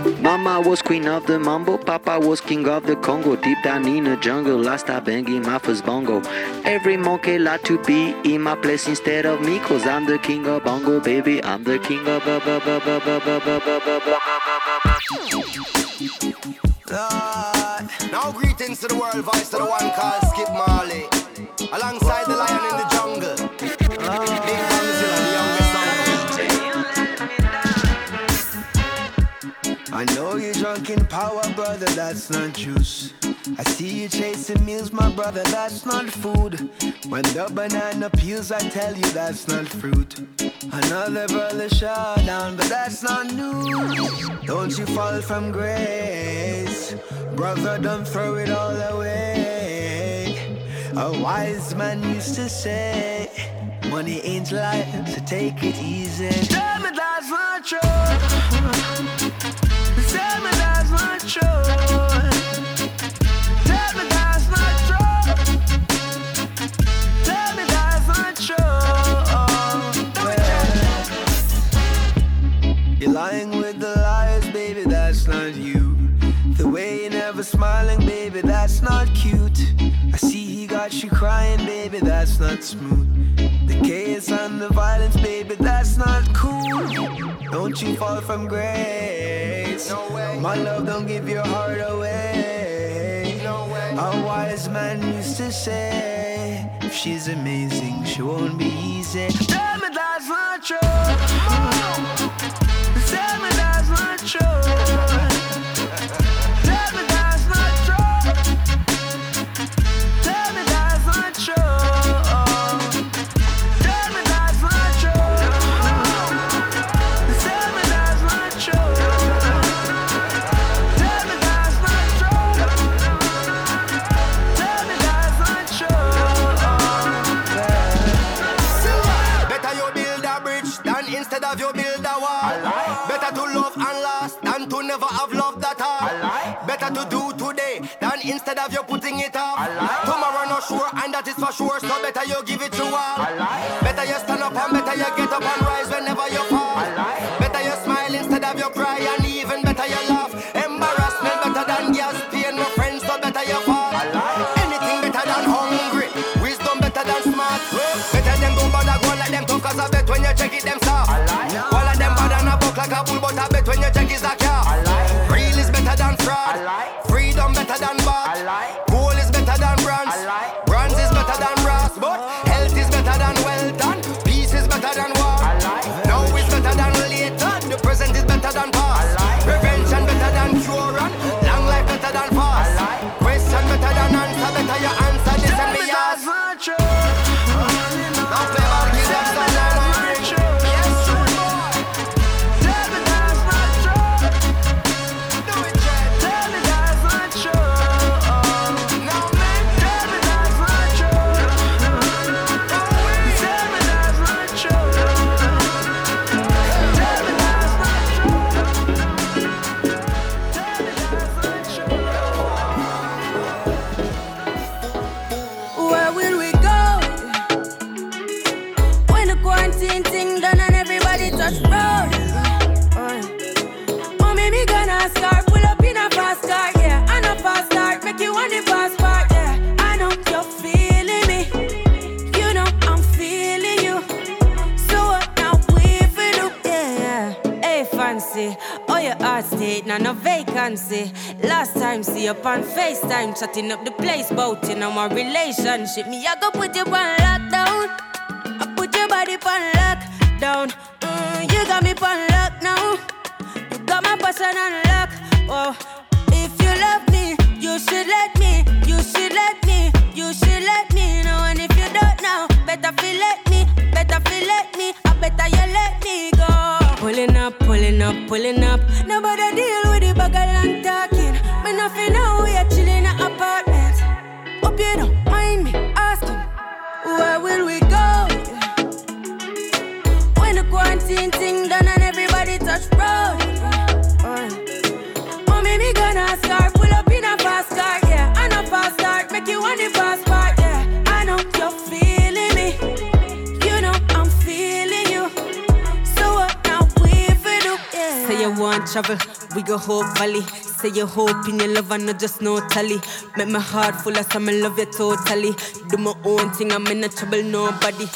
Was queen of the mambo, Papa was king of the Congo. Deep down in the jungle, I start banging my first bongo. Every monkey like to be in my place instead of me, cause I'm the king of bongo, baby. I'm the king of ba ba ba ba ba ba ba ba ba ba Lord, now greetings to the world voice to the one called power, brother, that's not juice. I see you chasing meals, my brother, that's not food. When the banana peels, I tell you that's not fruit. Another brother shot down, but that's not news. Don't you fall from grace, brother, don't throw it all away. A wise man used to say, Money ain't life, so take it easy. Tell me that's not true. You crying, baby, that's not smooth. The chaos and the violence, baby, that's not cool. Don't you fall from grace. No way. My love, don't give your heart away. No way. A wise man used to say, if she's amazing, she won't be easy. Tell me that's not true. Tell me that's not true. Instead of you putting it off. Tomorrow not sure and that is for sure, so better you give it to all. Better you stand up and better you get up and rise whenever you fall. Better you smile instead of you cry and even better you laugh. Embarrassment better than gas pain, my friends, so better you fall. Anything better than hungry, wisdom better than smart. Better them don't bother go like them talk cause I bet when you check it them vacancy. Last time, see up on FaceTime, chatting up the place, bout in our relationship. Me, I go put you on lockdown. I put your body on lockdown. Mm, you got me on lock now. You got my passion on lock. Oh, if you love me, you should let me. You should let me. You should let me know. And if you don't know, better feel let me. Better feel let me. I better you let me go. Pulling up, pulling up, pulling up. Nobody deal with the bagel and. Travel, we go Hope Valley. Say you hope in your love and not just no tally. Make my heart full of some, love you totally. Do my own thing, I'm in no trouble, nobody.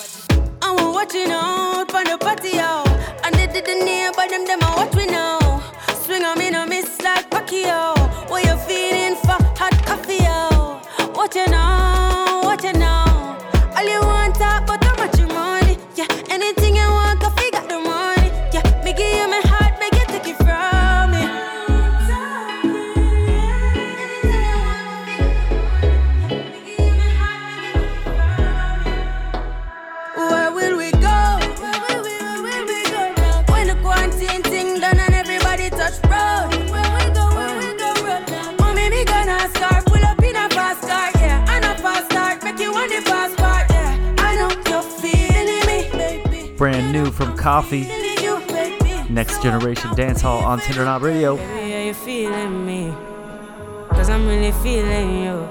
I'm watching out for the patio. And they did the near, but them, them, I watch we now. Swing on me, no miss like Pacquiao. From Koffee. Next Generation Dance Hall on Tender Knob Radio. Baby, are you feeling me? Cause I'm really feeling you.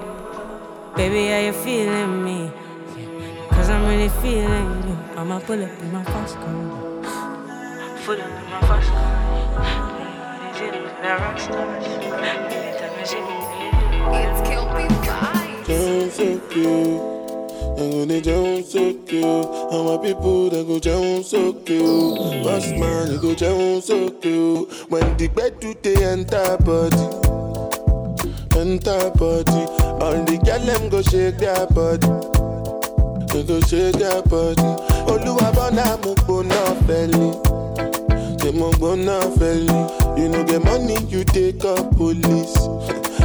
Baby, are you feeling me? Cause I'm really feeling you. I'ma pull up in my fast car. Pull up in my fast car. It's Kelpie Down cute. I'm gonna down so cute. All my people that go down so cute. Boss man, you go down so cute. When the bed do they enter body, enter body. All the girl them go shake their body. They go shake their body. Oluwabona mo gbona fẹli. Say mo gbona fẹli. You no get money, you take up police.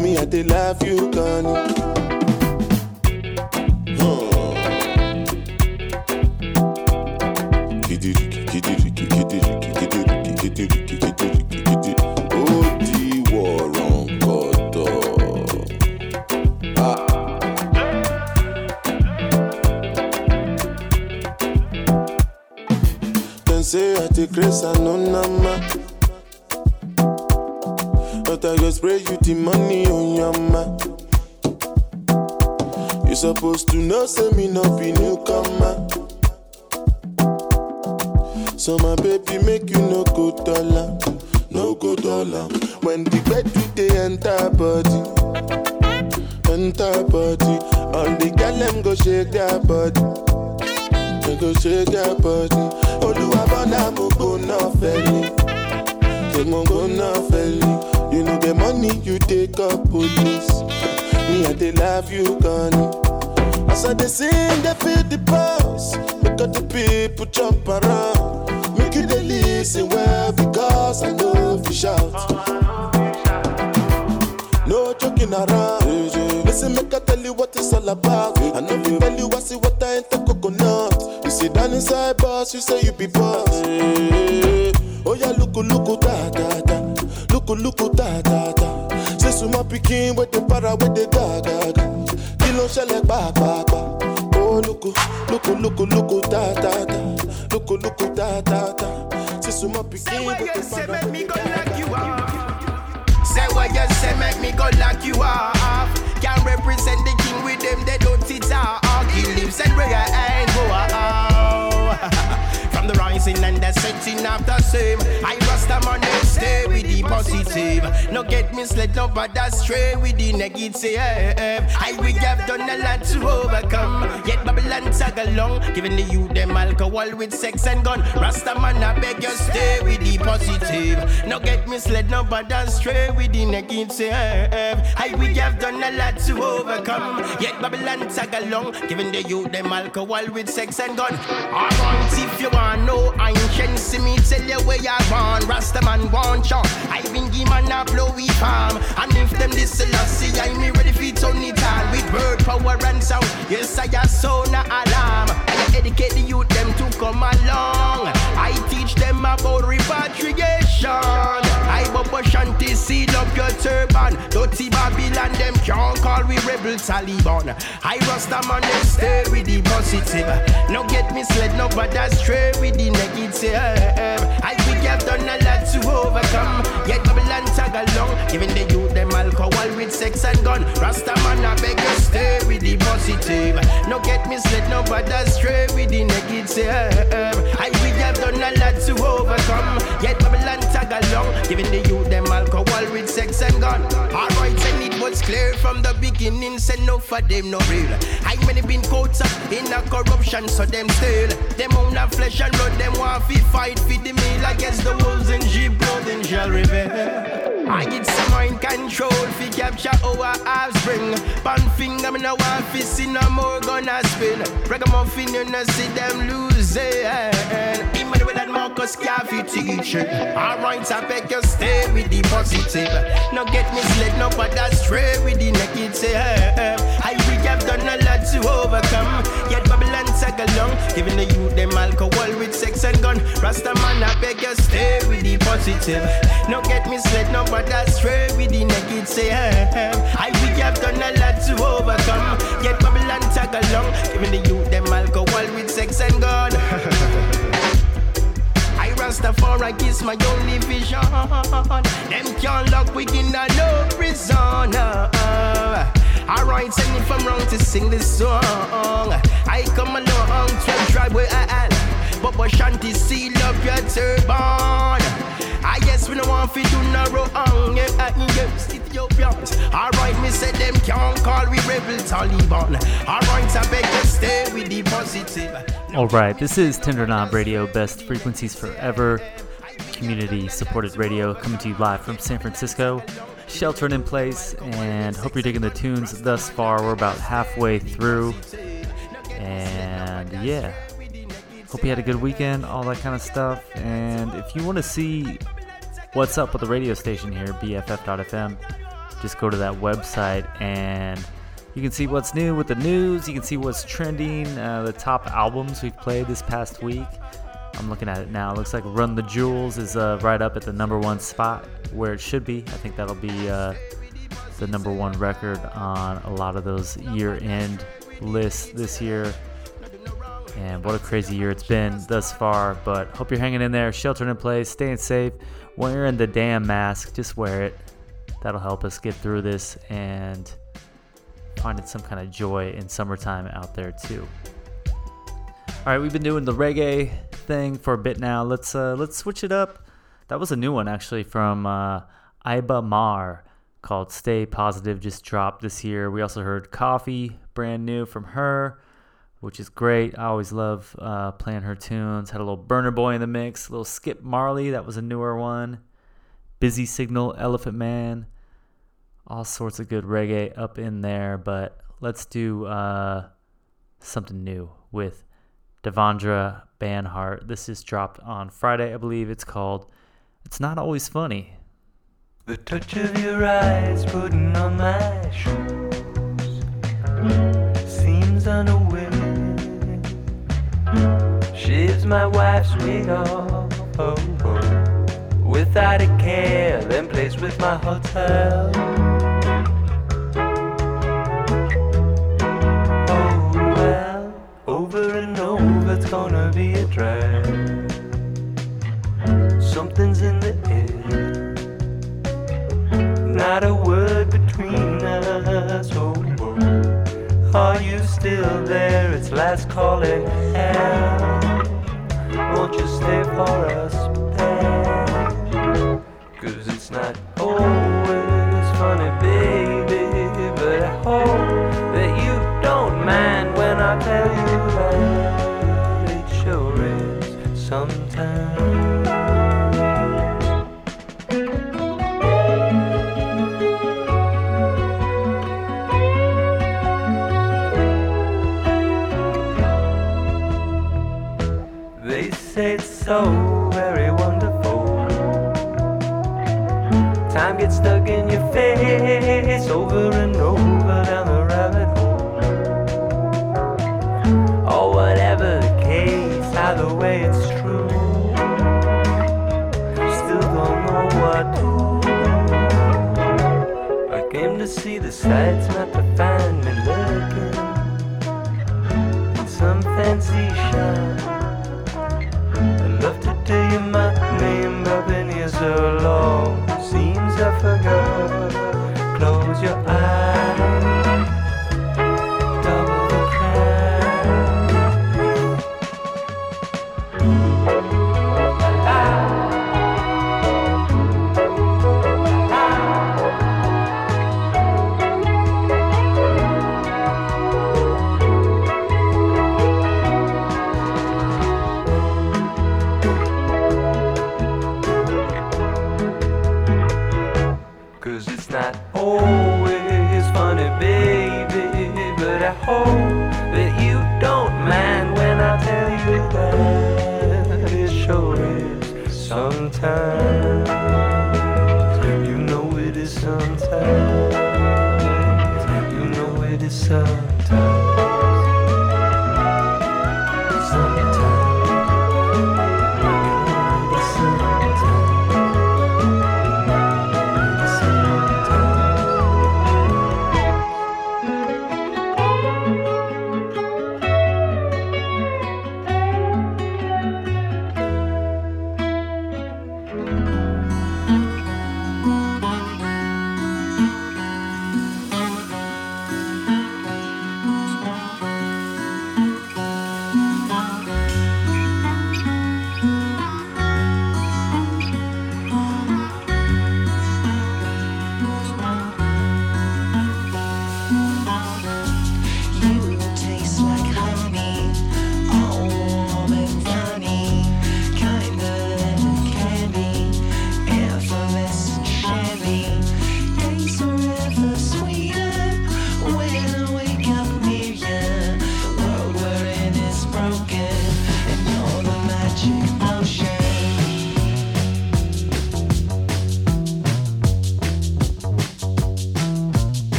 Me I dey love you, Connie. Grace and no number. But I go spray you the money on your ma. You supposed to know, say me no be newcomer. With the negative. I we have done a lot to overcome. Yet Babylon tag along, giving the youth them alcohol with sex and gun. Rasta man, I beg you stay with the positive. No get misled, no that's stray with the negative. I we have done a lot to overcome. Yet Babylon tag along, giving the youth them alcohol with sex and gun. Alright, if you want no, I see me tell you where you born. Rasta man want you. I man a blowy palm. And if them this see I me ready for turn it on with word power and sound. Yes, I a sound alarm. I educate the youth them to come along. I teach them about repatriation. I bubble shanty seal up your turban. Dirty Babylon them can't call we rebel Taliban. I rasta man they stay with the positive. No get misled, no but that's straight with the negative. I think I've done a lot to overcome. Yet Babylon tag along, giving the youth them alcohol with sex and gun. Rasta man I beg you stay with the positive. No get misled, no that's straight with the negative. I think I've done a lot to overcome. Yet Babylon tag along, giving the youth them alcohol with sex and gun. Alright, and it was clear from the beginning, say no for them no real. I many been caught up in a corruption, so them still them own a flesh and blood. Them want fi fight for the meal against the wolves and sheep clothing shall reveal. I get some mind control fi capture our offspring. Pan finger me no want fi see no more gonna spin. Ragamuffin you no see them losing. Emmanuel eh? Garvey teaching. Alright, I beg you stay with the positive. No get misled, no but straight with the negative. I we have done a lot to overcome. Yet Babylon tag along, giving the youth them alcohol with sex and gun. Rasta man, I beg you stay with the positive. No get misled, no but straight with the negative. I we have done a lot to overcome. Yet Babylon tag along, giving the youth them alcohol with sex and gun. Rastafari kiss my only vision. Them can't lock we in a no prison. Alright, send if I'm wrong to sing this song. I come along to tribe where I am. But but shanty seal up your turban. I guess we don't want to do no wrong. Yeah, yes, Ethiopians. Alright, me them can't call we rebel Taliban. Alright, I beg you stay with the positive. All right, this is Tender Knob Radio, best frequencies forever, community supported radio, coming to you live from San Francisco, sheltering in place, and hope you're digging the tunes thus far. We're about halfway through, and yeah, hope you had a good weekend, all that kind of stuff. And if you want to see what's up with the radio station here, BFF.fm, just go to that website and you can see what's new with the news. You can see what's trending, uh, the top albums we've played this past week. I'm looking at it now. It looks like Run the Jewels is uh, right up at the number one spot where it should be. I think that'll be uh, the number one record on a lot of those year end lists this year. And what a crazy year it's been thus far. But hope you're hanging in there, sheltering in place, staying safe, wearing the damn mask. Just wear it. That'll help us get through this and finding some kind of joy in summertime out there too. All right, we've been doing the reggae thing for a bit now. Let's uh, let's switch it up. That was a new one actually from uh, Iba Mahr called "Stay Positive." Just dropped this year. We also heard "Koffee," brand new from her, which is great. I always love uh, playing her tunes. Had a little Burna Boy in the mix, a little Skip Marley. That was a newer one. Busy Signal, Elephant Man all sorts of good reggae up in there, but let's do uh, something new with Devendra Banhart. This is dropped on Friday, I believe. It's called It's Not Always Funny. The touch of your eyes putting on my shoes seems unaware. Shaves my wig off oh, oh, without a care, then plays with my hotel. Oh well, over and over, it's gonna be a drag. Something's in the air, not a word between us. Oh. Are you still there? It's last calling hell. Won't you stay for us there? Cause it's not always funny, baby, but I hope that you don't mind when I tell you that it sure is sometimes. Time gets stuck in your face over and over down the rabbit hole. Or whatever the case, either way it's true. Still don't know what to do. I came to see the sights, not to find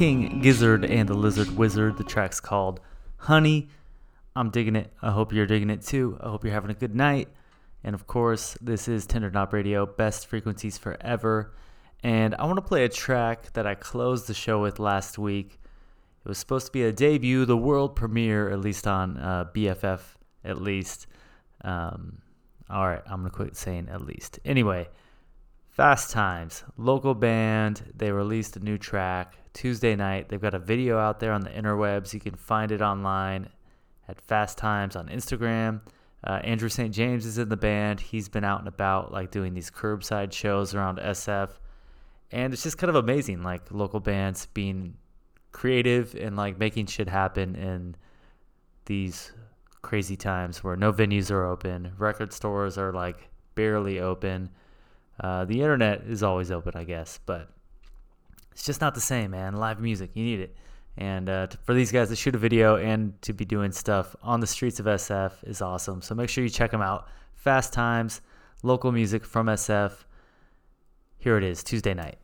King Gizzard and the Lizard Wizard. The track's called Honey. I'm digging it. I hope you're digging it too. I hope you're having a good night. And of course, this is Tender Knob Radio, best frequencies forever. And I want to play a track that I closed the show with last week. It was supposed to be a debut, the world premiere, at least on uh, BFF, at least. Um, all right, I'm going to quit saying at least. Anyway, Fast Times, local band. They released a new track Tuesday night. They've got a video out there on the interwebs. You can find it online at Fast Times on Instagram. Uh, Andrew St. James is in the band. He's been out and about, like doing these curbside shows around SF. And it's just kind of amazing, like local bands being creative and like making shit happen in these crazy times where no venues are open, record stores are like barely open. Uh, the internet is always open, I guess, but it's just not the same, man. Live music, you need it. And uh, t- for these guys to shoot a video and to be doing stuff on the streets of SF is awesome. So make sure you check them out. Fast Times, local music from SF. Here it is, Tuesday night.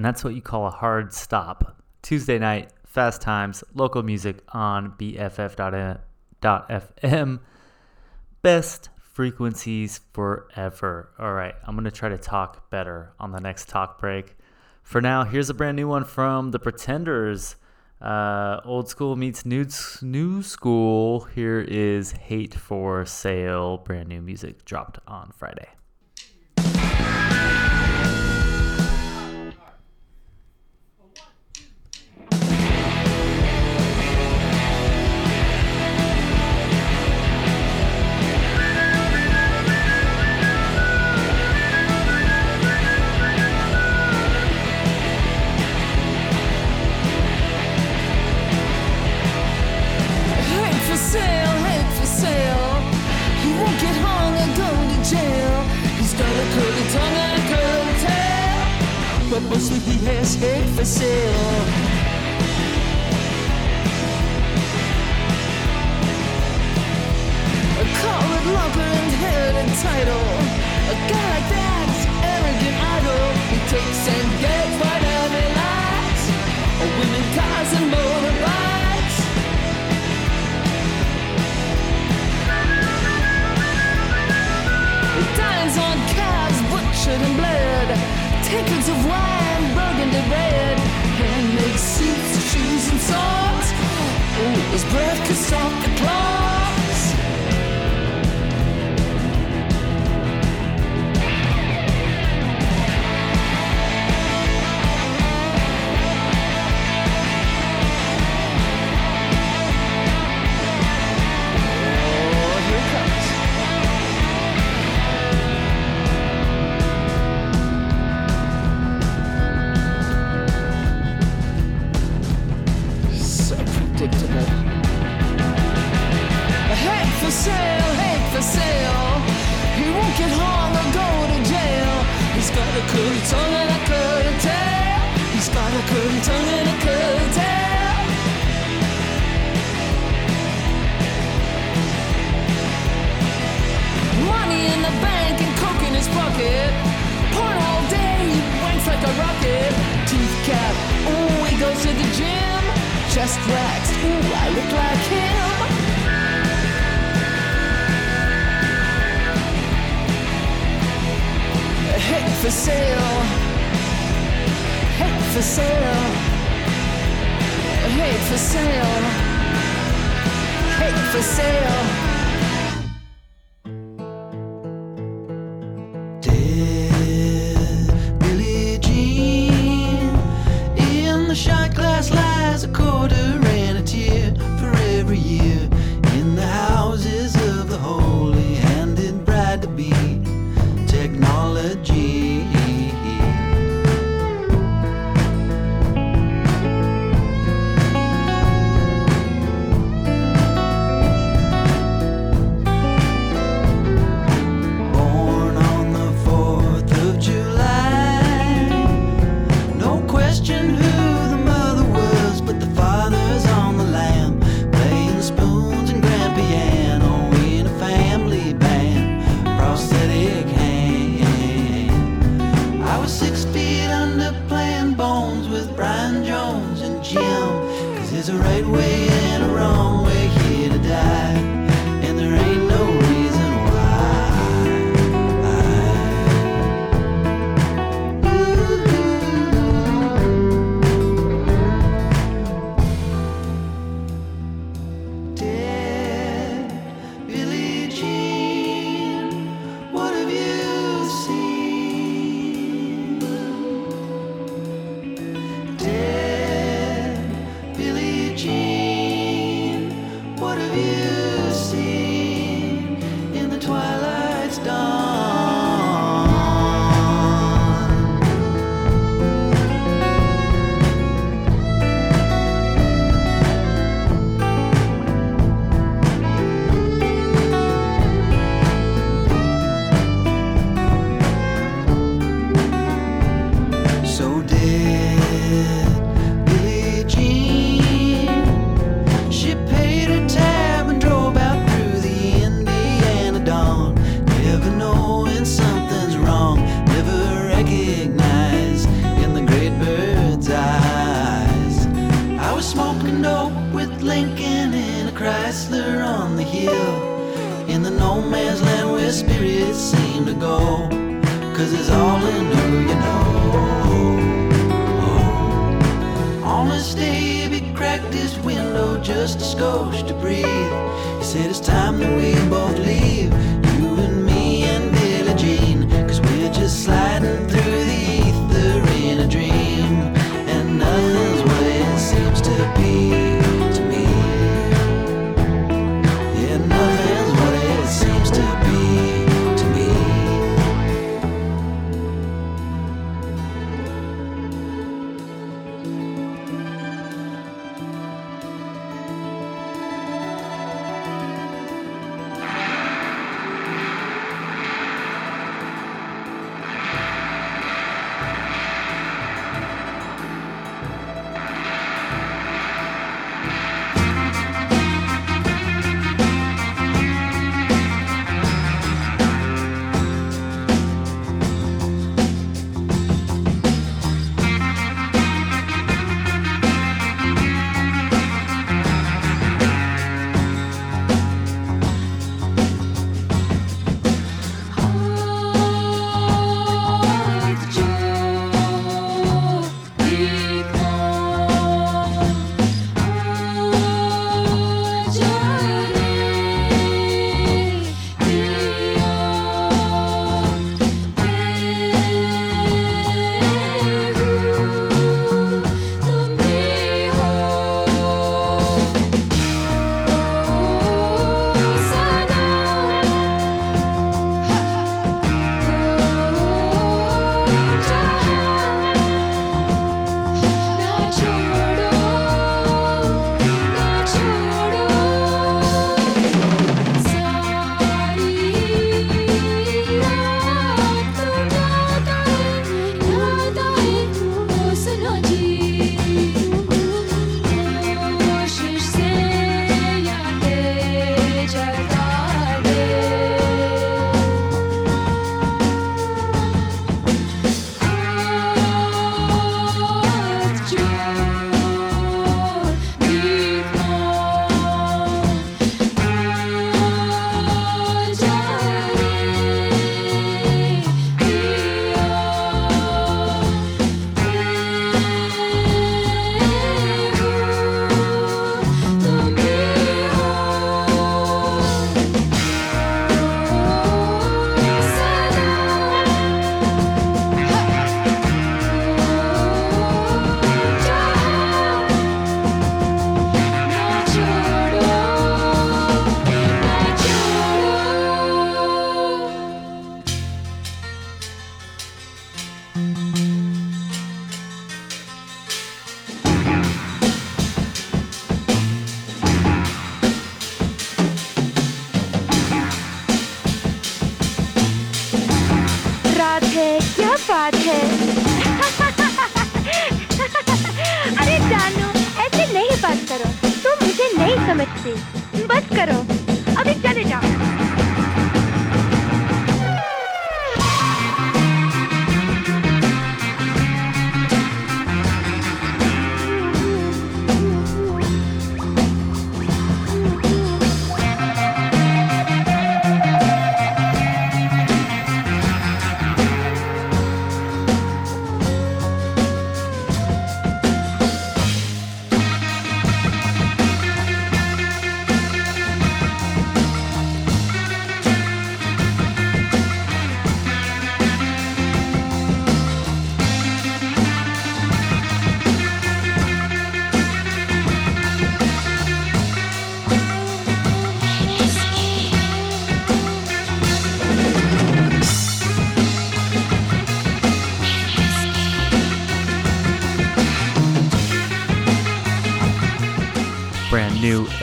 and that's what you call a hard stop. Tuesday night, fast times, local music on BFF.fm. Best frequencies forever. All right, I'm going to try to talk better on the next talk break. For now, here's a brand new one from The Pretenders. Uh, old school meets new, new school. Here is Hate for Sale, brand new music dropped on Friday.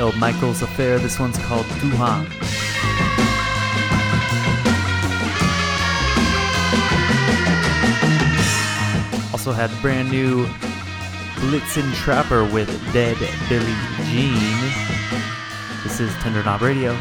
El Michels Affair. This one's called Duhan. also had brand new Blitzen Trapper with Dead Billy Jean. This is Tender Knob Radio.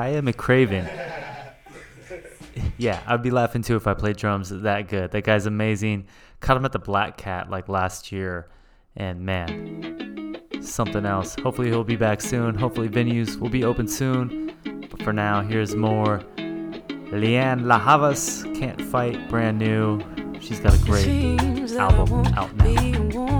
Makaya McCraven. Yeah, I'd be laughing too if I played drums that good. That guy's amazing. Caught him at the Black Cat like last year, and man, something else. Hopefully, he'll be back soon. Hopefully, venues will be open soon. But for now, here's more. Lianne La Havas, Can't Fight, brand new. She's got a great Seems that I album out now.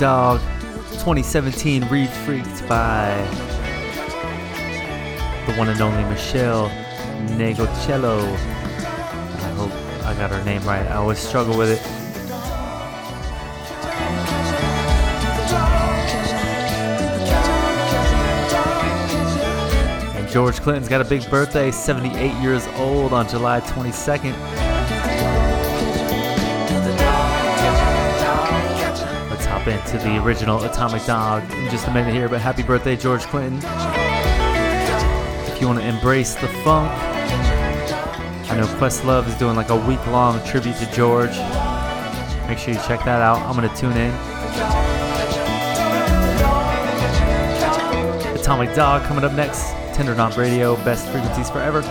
Dog 2017 refreaked by the one and only Meshell Ndegeocello. I hope I got her name right. I always struggle with it. And George Clinton's got a big birthday, 78 years old on July 22nd. to the original Atomic Dog in just a minute here, but happy birthday, George Clinton. If you want to embrace the funk, I know Questlove is doing like a week long tribute to George. Make sure you check that out. I'm going to tune in. Atomic Dog coming up next. Tender Knob Radio, best frequencies forever.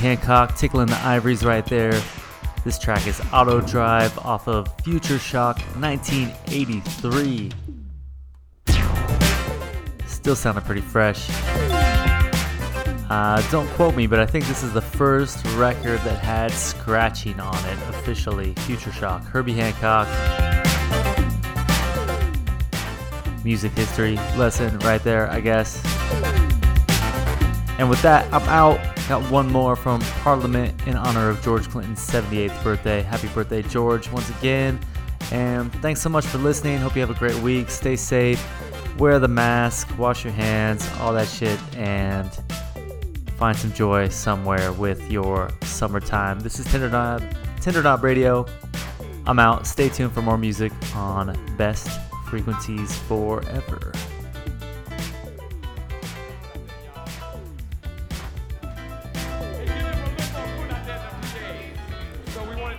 Hancock tickling the ivories right there. This track is Auto Drive off of Future Shock 1983. Still sounded pretty fresh. Uh, don't quote me, but I think this is the first record that had scratching on it officially. Future Shock, Herbie Hancock. Music history lesson right there, I guess. And with that, I'm out. Got one more from Parliament in honor of George Clinton's 78th birthday. Happy birthday, George, once again. And thanks so much for listening. Hope you have a great week. Stay safe. Wear the mask, wash your hands, all that shit, and find some joy somewhere with your summertime. This is Tender Knob, Tender Knob Radio. I'm out. Stay tuned for more music on Best Frequencies Forever.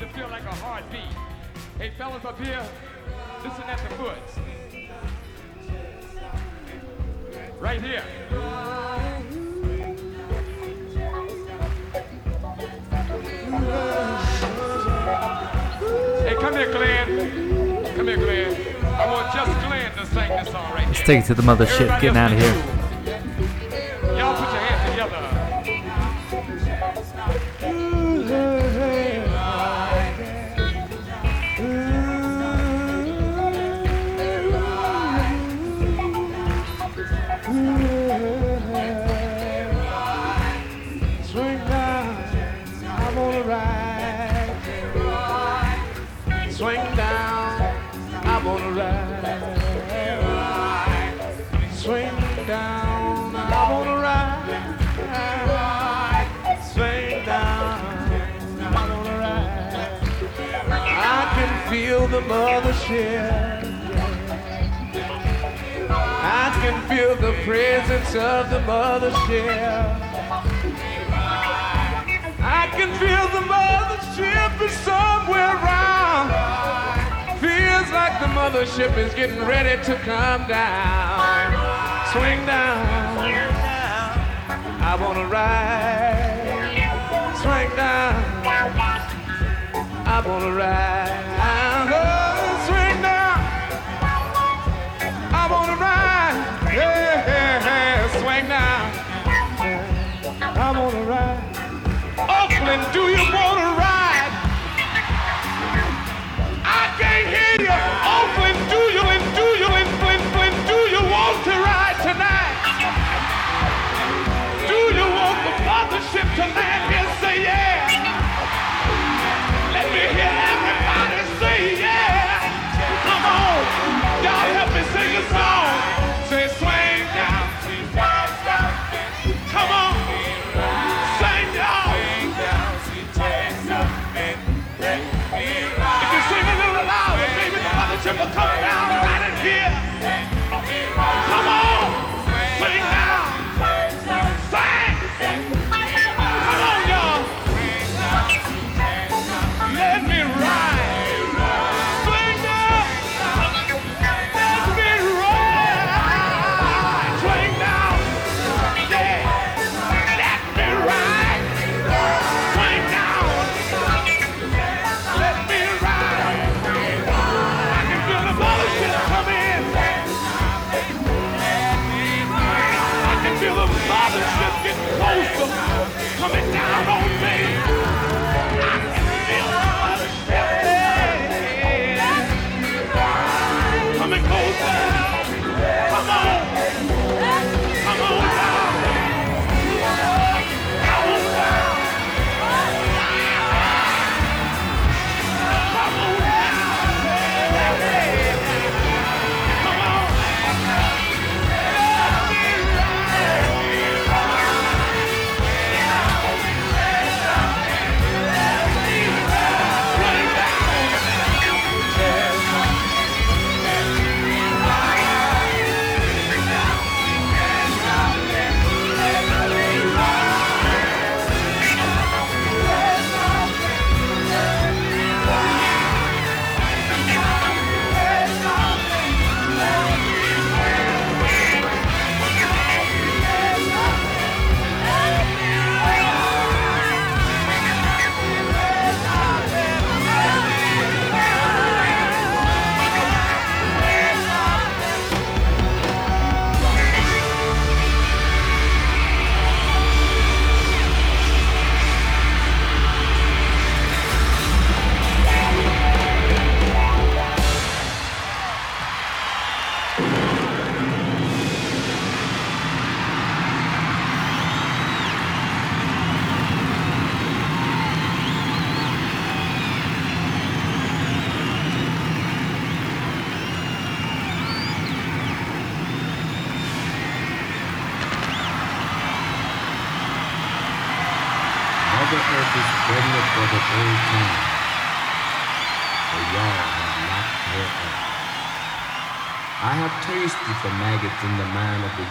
To feel like a heartbeat. Hey, fellas up here, listen at the foot. Right here. Hey, come here, Glenn. Come here, Glenn. I want just Glenn to sing this song right Let's take it to the mothership. Getting out of here. The mothership. I can feel the presence of the mothership. I can feel the mothership is somewhere around. Feels like the mothership is getting ready to come down. Swing down. I wanna ride. Swing down. I wanna ride. Oakland, do you wanna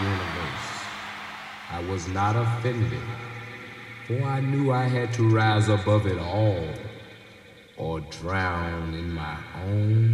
universe. I was not offended, for I knew I had to rise above it all or drown in my own.